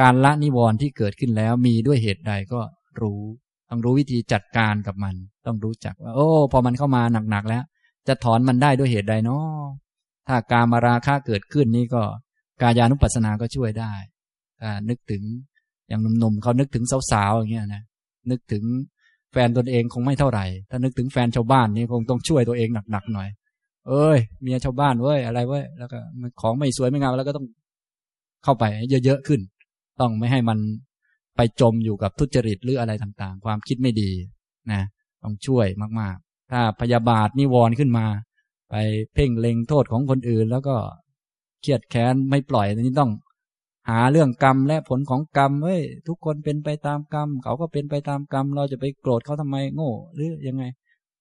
การละนิวรณ์ที่เกิดขึ้นแล้วมีด้วยเหตุใดก็รู้ ต้องรู้วิธีจัดการกับมัน ต้องรู้จักว่า โอ้ พอมันเข้ามาหนักๆแล้ว จะถอนมันได้ด้วยเหตุใดเนาะ ถ้าการมาราคะเกิดขึ้นนี่ก็กายานุปัสสนาก็ช่วยได้ถ้านึกถึงอย่างหนุ่มๆเขานึกถึงสาวๆอย่างเงี้ยนะนึกถึงแฟนตนเองคงไม่เท่าไหร่ ถ้านึกถึงแฟนชาวบ้านนี่คงต้องช่วยตัวเองหนักๆหน่อย เอ้ย เมียชาวบ้านเว้ยอะไรเว้ยแล้วก็ของไม่สวยไม่งามแล้วก็ต้องเข้าไปเยอะๆขึ้น ต้องไม่ให้มันไปจมอยู่กับทุจริตหรืออะไรต่างๆ ความคิดไม่ดีนะต้องช่วยมากๆ ถ้าพยาบาทนิวรณ์ขึ้นมา ไปเพ่งเล็งโทษของคนอื่น แล้วก็เครียดแค้นไม่ปล่อยนี้ต้อง หาเรื่องกรรมและผลของกรรมเฮ้ยทุกคนเป็นไปตามกรรม เขาก็เป็นไปตามกรรม เราจะไปโกรธเขาทำไมโง่หรือยังไง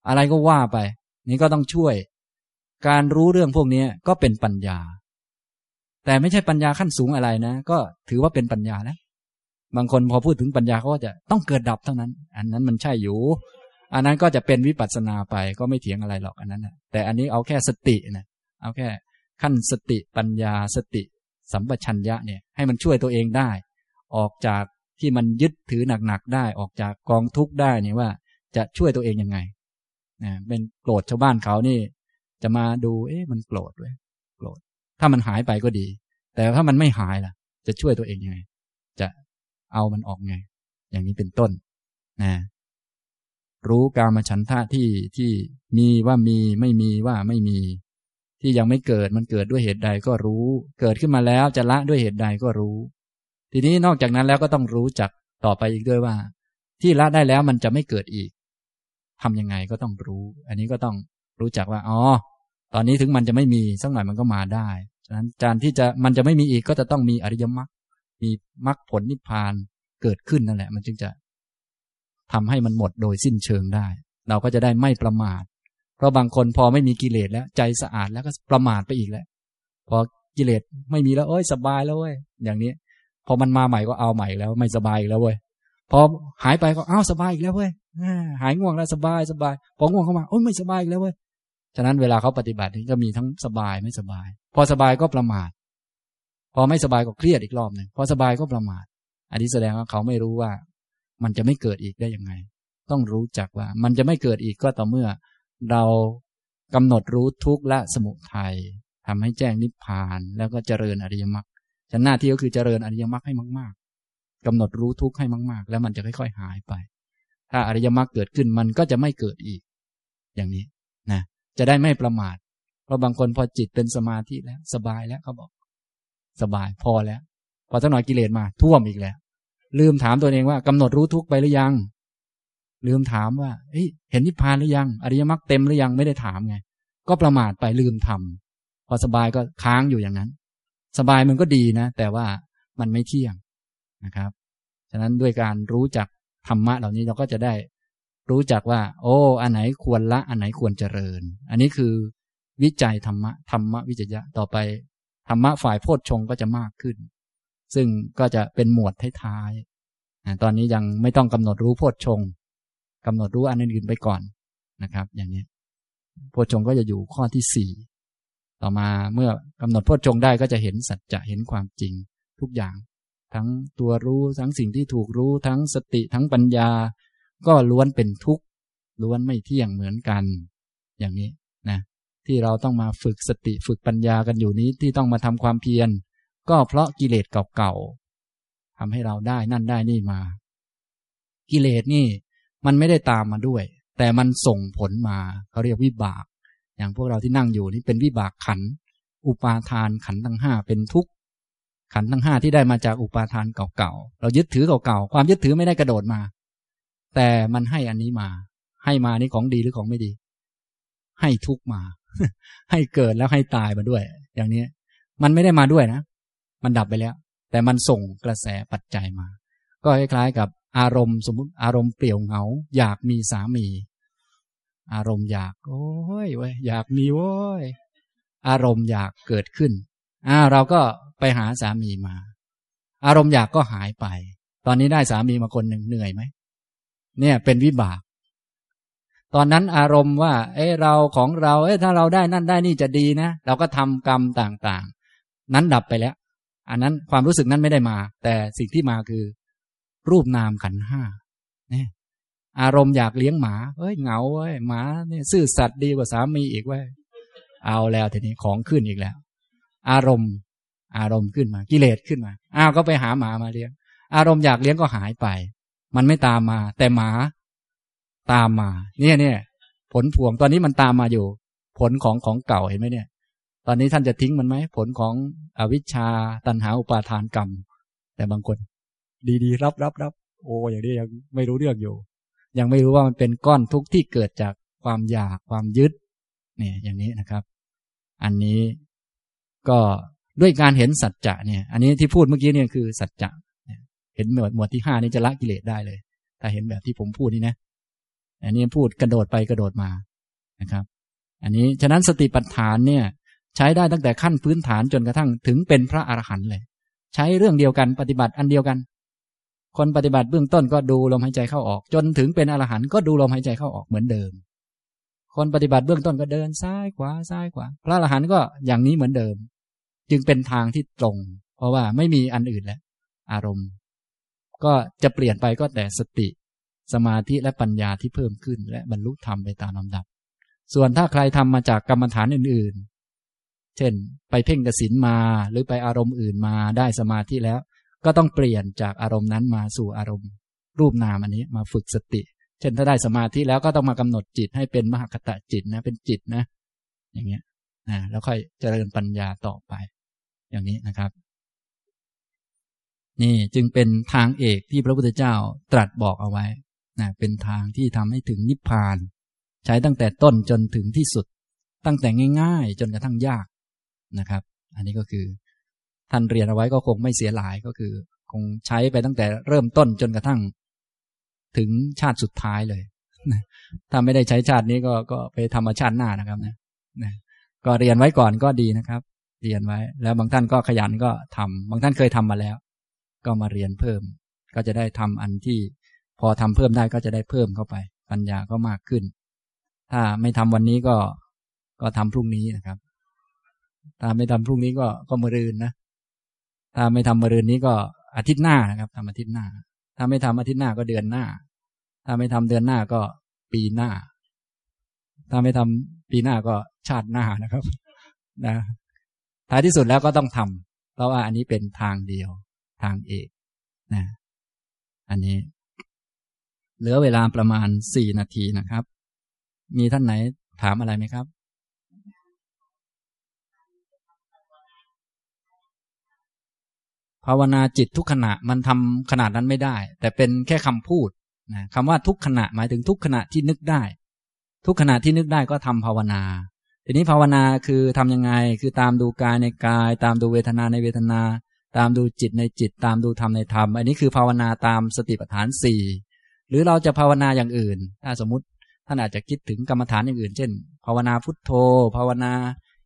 อะไรก็ว่าไป นี่ก็ต้องช่วย การรู้เรื่องพวกนี้ก็เป็นปัญญา แต่ไม่ใช่ปัญญาขั้นสูงอะไรนะ ก็ถือว่าเป็นปัญญาแล้วบางคนพอพูดถึงปัญญาเขาก็จะต้องเกิดดับเท่านั้น อันนั้นมันใช่อยู่ อันนั้นก็จะเป็นวิปัสสนาไปก็ไม่เถียงอะไรหรอกอันนั้นนะแต่อันนี้เอาแค่สตินะเอาแค่ขั้นสติปัญญาสติ สัมปชัญญะเนี่ยให้มันช่วยตัวเองได้ ออกจากที่มันยึดถือหนักๆได้ ออกจากกองทุกข์ได้เนี่ยว่าจะช่วยตัวเองยังไงนะเป็นโกรธชาวบ้านเขานี่ จะมาดู เอ๊ะมันโกรธเว้ยโกรธถ้ามันหายไปก็ดี แต่ถ้ามันไม่หายล่ะ จะช่วยตัวเองยังไง จะเอามันออกไง อย่างนี้เป็นต้นนะ รู้กามฉันทะที่ที่มีว่ามีไม่มีว่าไม่มี ที่ยังไม่เกิดมันเกิดด้วยเหตุใดก็รู้ เกิดขึ้นมาแล้วจะละด้วยเหตุใดก็รู้ ทีนี้นอกจากนั้นแล้วก็ต้องรู้จักต่อไปอีกด้วยว่า ที่ละได้แล้วมันจะไม่เกิดอีกทํำยังไงก็ต้องรู้ อันนี้ก็ต้องรู้จักว่าอ๋อตอนนี้ถึงมันจะไม่มีสักหน่อยมันก็มาได้ฉะนั้นการที่จะมันจะไม่มีอีกก็จะต้องมีอริยมรรคมีมรรคผลนิพพานเกิดขึ้นนั่นแหละ มันจึงจะ ทำให้มันหมดโดยสิ้นเชิงได้ เราก็จะได้ไม่ประมาท เพราะบางคนพอไม่มีกิเลสแล้ว ใจสะอาดแล้วก็ประมาทไปอีกแล้ว พอกิเลสไม่มีแล้วเอ้ยสบายแล้วเว้ยอย่างนี้ พอมันมาใหม่ก็เอาใหม่แล้วไม่สบายอีกแล้วเว้ยพอหายไปก็อ้าวสบายอีกแล้วเว้ยหายง่วงแล้วสบายสบายพอง่วงเข้ามาโอ้ยไม่สบายอีกแล้วเว้ยฉะนั้นเวลาเขาปฏิบัติก็มีทั้งสบายไม่สบาย พอสบายก็ประมาท พอไม่สบายก็เครียดอีกรอบหนึ่งพอสบายก็ประมาท อันนี้แสดงว่าเขาไม่รู้ว่า มันจะไม่เกิดอีกได้ยังไง ต้องรู้จักว่า มันจะไม่เกิดอีกก็ต่อเมื่อ เรากำหนดรู้ทุกข์ละสมุทัยทำให้แจ้งนิพพาน แล้วก็เจริญอริยมรรคฉันหน้าที่ก็คือเจริญอริยมรรคให้มาก ๆกำหนดรู้ทุกข์ให้มาก ๆ แล้วมันจะค่อยๆหายไป ถ้าอริยมรรคเกิดขึ้นมันก็จะไม่เกิดอีก อย่างนี้นะจะได้ไม่ประมาท เพราะบางคนพอจิตเป็นสมาธิแล้ว สบายแล้วเขาบอก สบายพอแล้ว พอสักหน่อยกิเลสมาท่วมอีกแล้ว ลืมถามตัวเองว่ากำหนดรู้ทุกไปหรือยัง ลืมถามว่าเห็นนิพพานหรือยัง อริยมรรคเต็มหรือยังไม่ได้ถามไง ก็ประมาทไปลืมทำพอสบายก็ค้างอยู่อย่างนั้น สบายมันก็ดีนะ แต่ว่ามันไม่เที่ยงนะครับ ฉะนั้นด้วยการรู้จักธรรมะเหล่านี้เราก็จะได้รู้จักว่า โอ้ อันไหนควรละ อันไหนควรเจริญ อันนี้คือวิจัยธรรมะธรรมะวิจยะต่อไปธรรมะฝ่ายโพชฌงก็จะมากขึ้น ซึ่งก็จะเป็นหมวดท้ายๆตอนนี้ยังไม่ต้องกำหนดรู้โพชฌงกำหนดรู้อันอื่นๆไปก่อนนะครับ อย่างนี้โพชฌงก็จะอยู่ข้อที่สี่ต่อมาเมื่อกำหนดโพชฌงได้ก็จะเห็นสัจจะเห็นความจริงทุกอย่าง ทั้งตัวรู้ทั้งสิ่งที่ถูกรู้ทั้งสติทั้งปัญญา ก็ล้วนเป็นทุกข์ล้วนไม่เที่ยงเหมือนกัน อย่างนี้นะที่เราต้องมาฝึกสติฝึกปัญญากันอยู่นี้ที่ต้องมาทำความเพียร ก็เพราะกิเลสเก่าๆทำให้เราได้นั่นได้นี่มา กิเลสนี่ มันไม่ได้ตามมาด้วย แต่มันส่งผลมาเขาเรียกวิบาก อย่างพวกเราที่นั่งอยู่นี่เป็นวิบากขัน อุปาทานขันทั้งห้าเป็นทุกข์ขันทั้งห้าที่ได้มาจากอุปาทานเก่าๆ เรายึดถือเก่าๆ ความยึดถือไม่ได้กระโดดมา แต่มันให้อันนี้มา ให้มานี่ของดีหรือของไม่ดี ให้ทุกมา ให้เกิดแล้วให้ตายมาด้วย อย่างนี้ มันไม่ได้มาด้วยนะ มันดับไปแล้ว แต่มันส่งกระแสปัจจัยมา ก็คล้ายๆกับอารมณ์สมมติอารมณ์เปลี่ยวเหงา อยากมีสามี อารมณ์อยาก โอ้ยเว้ยอยากมีโว้ยอารมณ์อยากเกิดขึ้นอ่าเราก็ไปหาสามีมา อารมณ์อยากก็หายไป ตอนนี้ได้สามีมาคนหนึ่งเหนื่อยไหมเนี่ยเป็นวิบาก ตอนนั้นอารมณ์ว่า เอ้เราของเรา เอ้ถ้าเราได้นั่นได้นี่จะดีนะ เราก็ทำกรรมต่างๆ นั้นดับไปแล้ว อันนั้นความรู้สึกนั้นไม่ได้มา แต่สิ่งที่มาคือ รูปนามขันห้าเนี่ยอารมณ์อยากเลี้ยงหมาเฮ้ยเหงาเว้ยหมาเนี่ยซื่อสัตย์ดีกว่าสามีอีกเว้ยเอาแล้วทีนี้ของขึ้นอีกแล้ว อารมณ์ อารมณ์ขึ้นมา กิเลสขึ้นมาอ้าวก็ไปหาหมามาเลี้ยง อารมณ์อยากเลี้ยงก็หายไป มันไม่ตามมา แต่หมาตามมา เนี่ยเนี่ยผลพวงตอนนี้มันตามมาอยู่ ผลของของเก่าเห็นไหมเนี่ย ตอนนี้ท่านจะทิ้งมันไหมผลของอวิชชาตันหาอุปาทานกรรม แต่บางคน ดีๆ รับรับรับโอ้อย่างนี้ยังไม่รู้เรื่องอยู่ ยังไม่รู้ว่ามันเป็นก้อนทุกข์ที่เกิดจากความอยากความยึดเนี่ยอย่างนี้นะครับ อันนี้ก็ด้วยการเห็นสัจจะเนี่ย อันนี้ที่พูดเมื่อกี้เนี่ยคือสัจจะเห็นหมวดหมวดที่ห้านี้จะละกิเลสได้เลย ถ้าเห็นแบบที่ผมพูดนี่นะอันนี้พูดกระโดดไปกระโดดมานะครับ อันนี้ฉะนั้นสติปัฏฐานเนี่ย ใช้ได้ตั้งแต่ขั้นพื้นฐานจนกระทั่งถึงเป็นพระอรหันต์เลย ใช้เรื่องเดียวกันปฏิบัติอันเดียวกัน คนปฏิบัติเบื้องต้นก็ดูลมหายใจเข้าออก จนถึงเป็นอรหันต์ก็ดูลมหายใจเข้าออกเหมือนเดิม คนปฏิบัติเบื้องต้นก็เดินซ้ายขวาซ้ายขวา พระอรหันต์ก็อย่างนี้เหมือนเดิม จึงเป็นทางที่ตรง เพราะว่าไม่มีอันอื่นแล้ว อารมณ์ ก็จะเปลี่ยนไปก็แต่สติ สมาธิและปัญญาที่เพิ่มขึ้น และบรรลุธรรมไปตามลำดับ ส่วนถ้าใครทำมาจากกรรมฐานอื่น เช่น ไปเพ่งกสินมาหรือไปอารมณ์อื่นมาได้สมาธิแล้ว ก็ต้องเปลี่ยนจากอารมณ์นั้นมาสู่อารมณ์ รูปนามอันนี้มาฝึกสติ เช่นถ้าได้สมาธิแล้วก็ต้องมากำหนดจิตให้เป็นมหคตะจิตนะเป็นจิตนะ อย่างเงี้ยนะแล้วค่อยเจริญปัญญาต่อไป อย่างนี้นะครับ นี่จึงเป็นทางเอกที่พระพุทธเจ้าตรัสบอกเอาไว้นะเป็นทางที่ทำให้ถึงนิพพาน ใช้ตั้งแต่ต้นจนถึงที่สุด ตั้งแต่ง่าย ๆ จนกระทั่งยาก นะครับ อันนี้ก็คือท่านเรียนเอาไว้ก็คงไม่เสียหลายก็คือ คงใช้ไปตั้งแต่เริ่มต้นจนกระทั่ง ถึงชาติสุดท้ายเลยถ้าไม่ได้ใช้ชาตินี้ก็ก็ไปธรรมชาติหน้านะครับนะนะก็เรียนไว้ก่อนก็ดีนะครับ เรียนไว้ แล้วบางท่านก็ขยันก็ทำบางท่านเคยทำมาแล้ว ก็มาเรียนเพิ่ม ก็จะได้ทำอันที่ พอทำเพิ่มได้ก็จะได้เพิ่มเข้าไป ปัญญาก็มากขึ้น ถ้าไม่ทำวันนี้ก็ก็ทำพรุ่งนี้นะครับ ถ้าไม่ทำพรุ่งนี้ก็ก็มรืนนะถ้าไม่ทำมรืนนี้ก็อาทิตย์หน้านะครับทำอาทิตย์หน้า ถ้าไม่ทำอาทิตย์หน้าก็เดือนหน้า ถ้าไม่ทำเดือนหน้าก็ปีหน้า ถ้าไม่ทำปีหน้าก็ชาติหน้านะครับนะท้ายที่สุดแล้วก็ต้องทำเพราะว่าอันนี้เป็นทางเดียว ทางเอกนะอันนี้ เหลือเวลาประมาณสี่นาทีนะครับ มีท่านไหนถามอะไรไหมครับ ภาวนาจิตทุกขณะมันทำขนาดนั้นไม่ได้ แต่เป็นแค่คำพูดนะคำว่าทุกขณะหมายถึงทุกขณะที่นึกได้ ทุกขณะที่นึกได้ก็ทำภาวนา ทีนี้ภาวนาคือทํำยังไง คือตามดูกายในกาย ตามดูเวทนาในเวทนา ตามดูจิตในจิต ตามดูธรรมในธรรม อันนี้คือภาวนาตามสติปัฏฐานสี่หรือเราจะภาวนาอย่างอื่น ถ้าสมมติท่านอาจจะคิดถึงกรรมฐานอย่างอื่น เช่น ภาวนาพุทโธ ภาวนา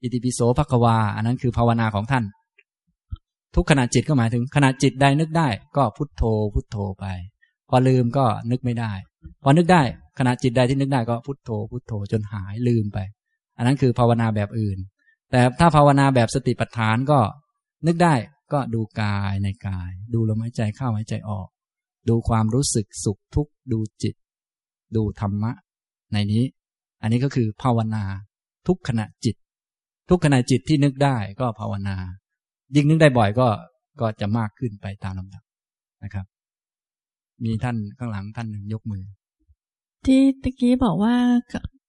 อิติปิโสภควา อันนั้นคือภาวนาของท่าน ทุกขณะจิตก็หมายถึงขณะจิตใดนึกได้ ก็พุทโธพุทโธไป พอลืมก็นึกไม่ได้ พอนึกได้ขณะจิตใดที่นึกได้ก็พุทโธพุทโธจนหายลืมไป อันนั้นคือภาวนาแบบอื่น แต่ถ้าภาวนาแบบสติปัฏฐานก็ นึกได้ก็ดูกายในกาย ดูลมหายใจเข้าหายใจออก ดูความรู้สึกสุขทุกข์ดูจิต ดูธรรมะ ในนี้ อันนี้ก็คือภาวนาทุกขณะจิต ทุกขณะจิตที่นึกได้ก็ภาวนา ยิ่งนึกได้บ่อยก็ก็จะมากขึ้นไปตามลำดับนะครับ มีท่านข้างหลังท่านหนึ่งยกมือ ที่ตะกี้บอกว่า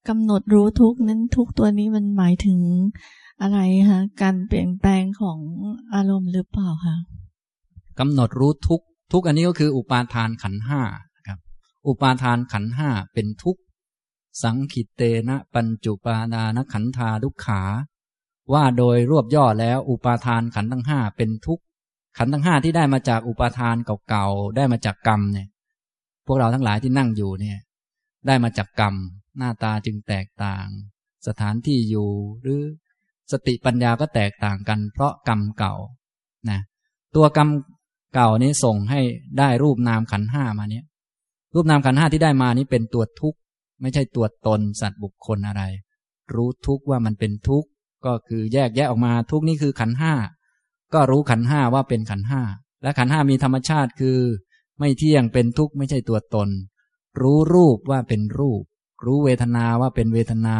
กำหนดรู้ทุกนั้นทุกตัวนี้มันหมายถึงอะไรคะการเปลี่ยนแปลงของอารมณ์หรือเปล่าคะกำหนดรู้ทุกทุกอันนี้ก็คืออุปาทานขันห้าครับ อุปาทานขันห้าเป็นทุกสังขิตเตนะ ปัญจุปาดานขันธาทุกขา ว่าโดยรวบย่อแล้วอุปาทานขันทั้งห้าเป็นทุกขันทั้งห้าที่ได้มาจากอุปาทานเก่าๆได้มาจากกรรมเนี่ย พวกเราทั้งหลายที่นั่งอยู่เนี่ย ได้มาจากกรรม หน้าตาจึงแตกต่าง สถานที่อยู่หรือสติปัญญาก็แตกต่างกัน เพราะกรรมเก่านะตัวกรรมเก่านี้ส่งให้ได้รูปนามขันห้ามาเนี้ยรูปนามขันห้าที่ได้มานี้เป็นตัวทุกข์ไม่ใช่ตัวตนสัตว์บุคคลอะไร รู้ทุกข์ว่ามันเป็นทุกข์ ก็คือแยกแยะออกมาทุกนี้คือขันห้าก็รู้ขันห้าว่าเป็นขันห้าและขันห้ามีธรรมชาติคือ ไม่เที่ยงเป็นทุกข์ไม่ใช่ตัวตน รู้รูปว่าเป็นรูป รู้เวทนาว่าเป็นเวทนา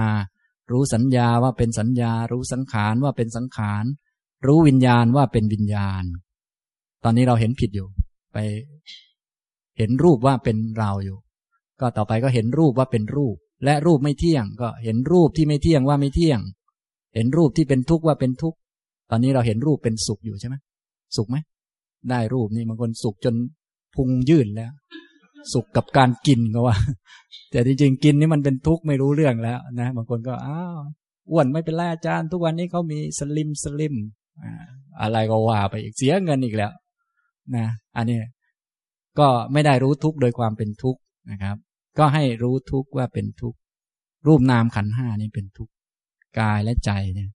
รู้สัญญาว่าเป็นสัญญา รู้สังขารว่าเป็นสังขาร รู้วิญญาณว่าเป็นวิญญาณ ตอนนี้เราเห็นผิดอยู่ ไป เห็นรูปว่าเป็นเราอยู่ ก็ต่อไปก็เห็นรูปว่าเป็นรูป และรูปไม่เที่ยง ก็เห็นรูปที่ไม่เที่ยงว่าไม่เที่ยง เห็นรูปที่เป็นทุกข์ว่าเป็นทุกข์ ตอนนี้เราเห็นรูปเป็นสุขอยู่ใช่ไหมสุขไหม ได้รูปนี่บางคนสุขจนพุงยื่นแล้ว สุขกับการกินก็ว่า แต่จริงๆกินนี่มันเป็นทุกข์ไม่รู้เรื่องแล้วนะบางคนก็อ้าวอ้วนไม่เป็นไรอาจารย์ ทุกวันนี้เขามีสลิมสลิมอะไรก็ว่าไปอีกเสียเงินอีกแล้ว นะ อันนี้ก็ไม่ได้รู้ทุกข์โดยความเป็นทุกข์นะครับ ก็ให้รู้ทุกข์ว่าเป็นทุกข์รูปนามขันห้านี่เป็นทุกข์ กายและใจเนี่ย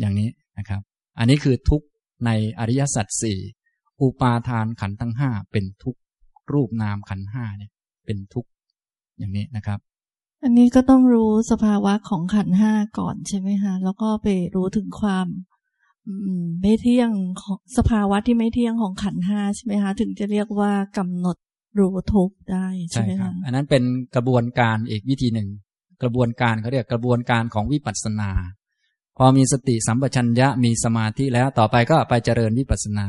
อย่างนี้นะครับ อันนี้คือทุกข์ในอริยสัจสี่อุปาทานขันธ์ทั้งห้าเป็นทุกข์รูปนามขันธ์ห้าเนี่ย เป็นทุกข์อย่างนี้นะครับ อันนี้ก็ต้องรู้สภาวะของขันธ์ห้าก่อนใช่ไหมคะแล้วก็ไปรู้ถึงความอืมไม่เที่ยงของสภาวะที่ไม่เที่ยงของขันธ์ห้าใช่ไหมคะถึงจะเรียกว่ากำหนดรู้ทุกข์ได้ใช่ใช่ไหมครับคะอันนั้นเป็นกระบวนการอีกวิธีหนึ่ง กระบวนการเขาเรียกกระบวนการของวิปัสสนา พอมีสติสัมปชัญญะมีสมาธิแล้วต่อไปก็ไปเจริญวิปัสสนา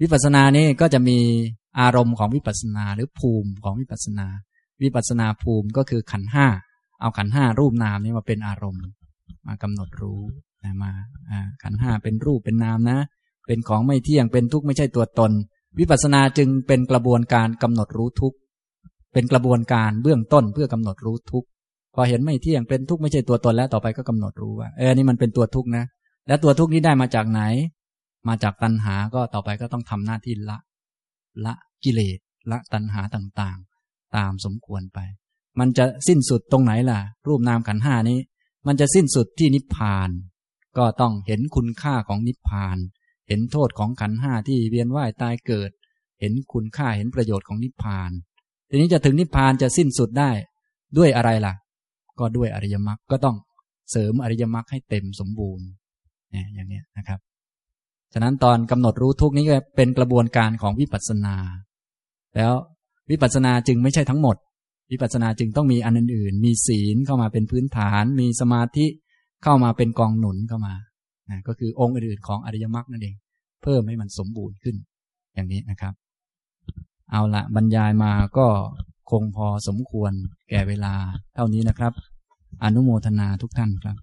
วิปัสสนานี้ก็จะมีอารมณ์ของวิปัสสนาหรือภูมิของวิปัสสนา วิปัสสนาภูมิก็คือขันห้าเอาขันห้ารูปนามนี้มาเป็นอารมณ์ มากำหนดรู้นะมาอ่าขันห้าเป็นรูปเป็นนามนะ เป็นของไม่เที่ยงเป็นทุกข์ไม่ใช่ตัวตน วิปัสสนาจึงเป็นกระบวนการกำหนดรู้ทุกข์เป็นกระบวนการเบื้องต้นเพื่อกำหนดรู้ทุกข์ พอเห็นไม่เที่ยงเป็นทุกข์ไม่ใช่ตัวตนแล้วต่อไปก็กำหนดรู้ว่าเออนี่มันเป็นตัวทุกข์นะ แล้วตัวทุกข์นี้ได้มาจากไหน มาจากตัณหาก็ต่อไปก็ต้องทำหน้าที่ละ ละกิเลสละตัณหาต่างๆ ตามสมควรไป มันจะสิ้นสุดตรงไหนล่ะ รูปนามขันห้านี้ มันจะสิ้นสุดที่นิพพาน ก็ต้องเห็นคุณค่าของนิพพาน เห็นโทษของขันห้าที่เวียนว่ายตายเกิด เห็นคุณค่าเห็นประโยชน์ของนิพพาน ทีนี้จะถึงนิพพานจะสิ้นสุดได้ด้วยอะไรล่ะ ก็ด้วยอริยมรรคก็ต้องเสริมอริยมรรคให้เต็มสมบูรณ์เนี่ยอย่างเนี้ยนะครับ ฉะนั้นตอนกำหนดรู้ทุกนี้ก็เป็นกระบวนการของวิปัสสนา แล้ววิปัสสนาจึงไม่ใช่ทั้งหมด วิปัสสนาจึงต้องมีอันอื่นๆ มีศีลเข้ามาเป็นพื้นฐาน มีสมาธิเข้ามาเป็นกองหนุนเข้ามานะก็คือองค์อื่นๆของอริยมรรคนั่นเอง เพิ่มให้มันสมบูรณ์ขึ้น อย่างนี้นะครับ เอาละบรรยายมาก็ คงพอสมควรแก่เวลาเท่านี้นะครับ อนุโมทนาทุกท่านครับ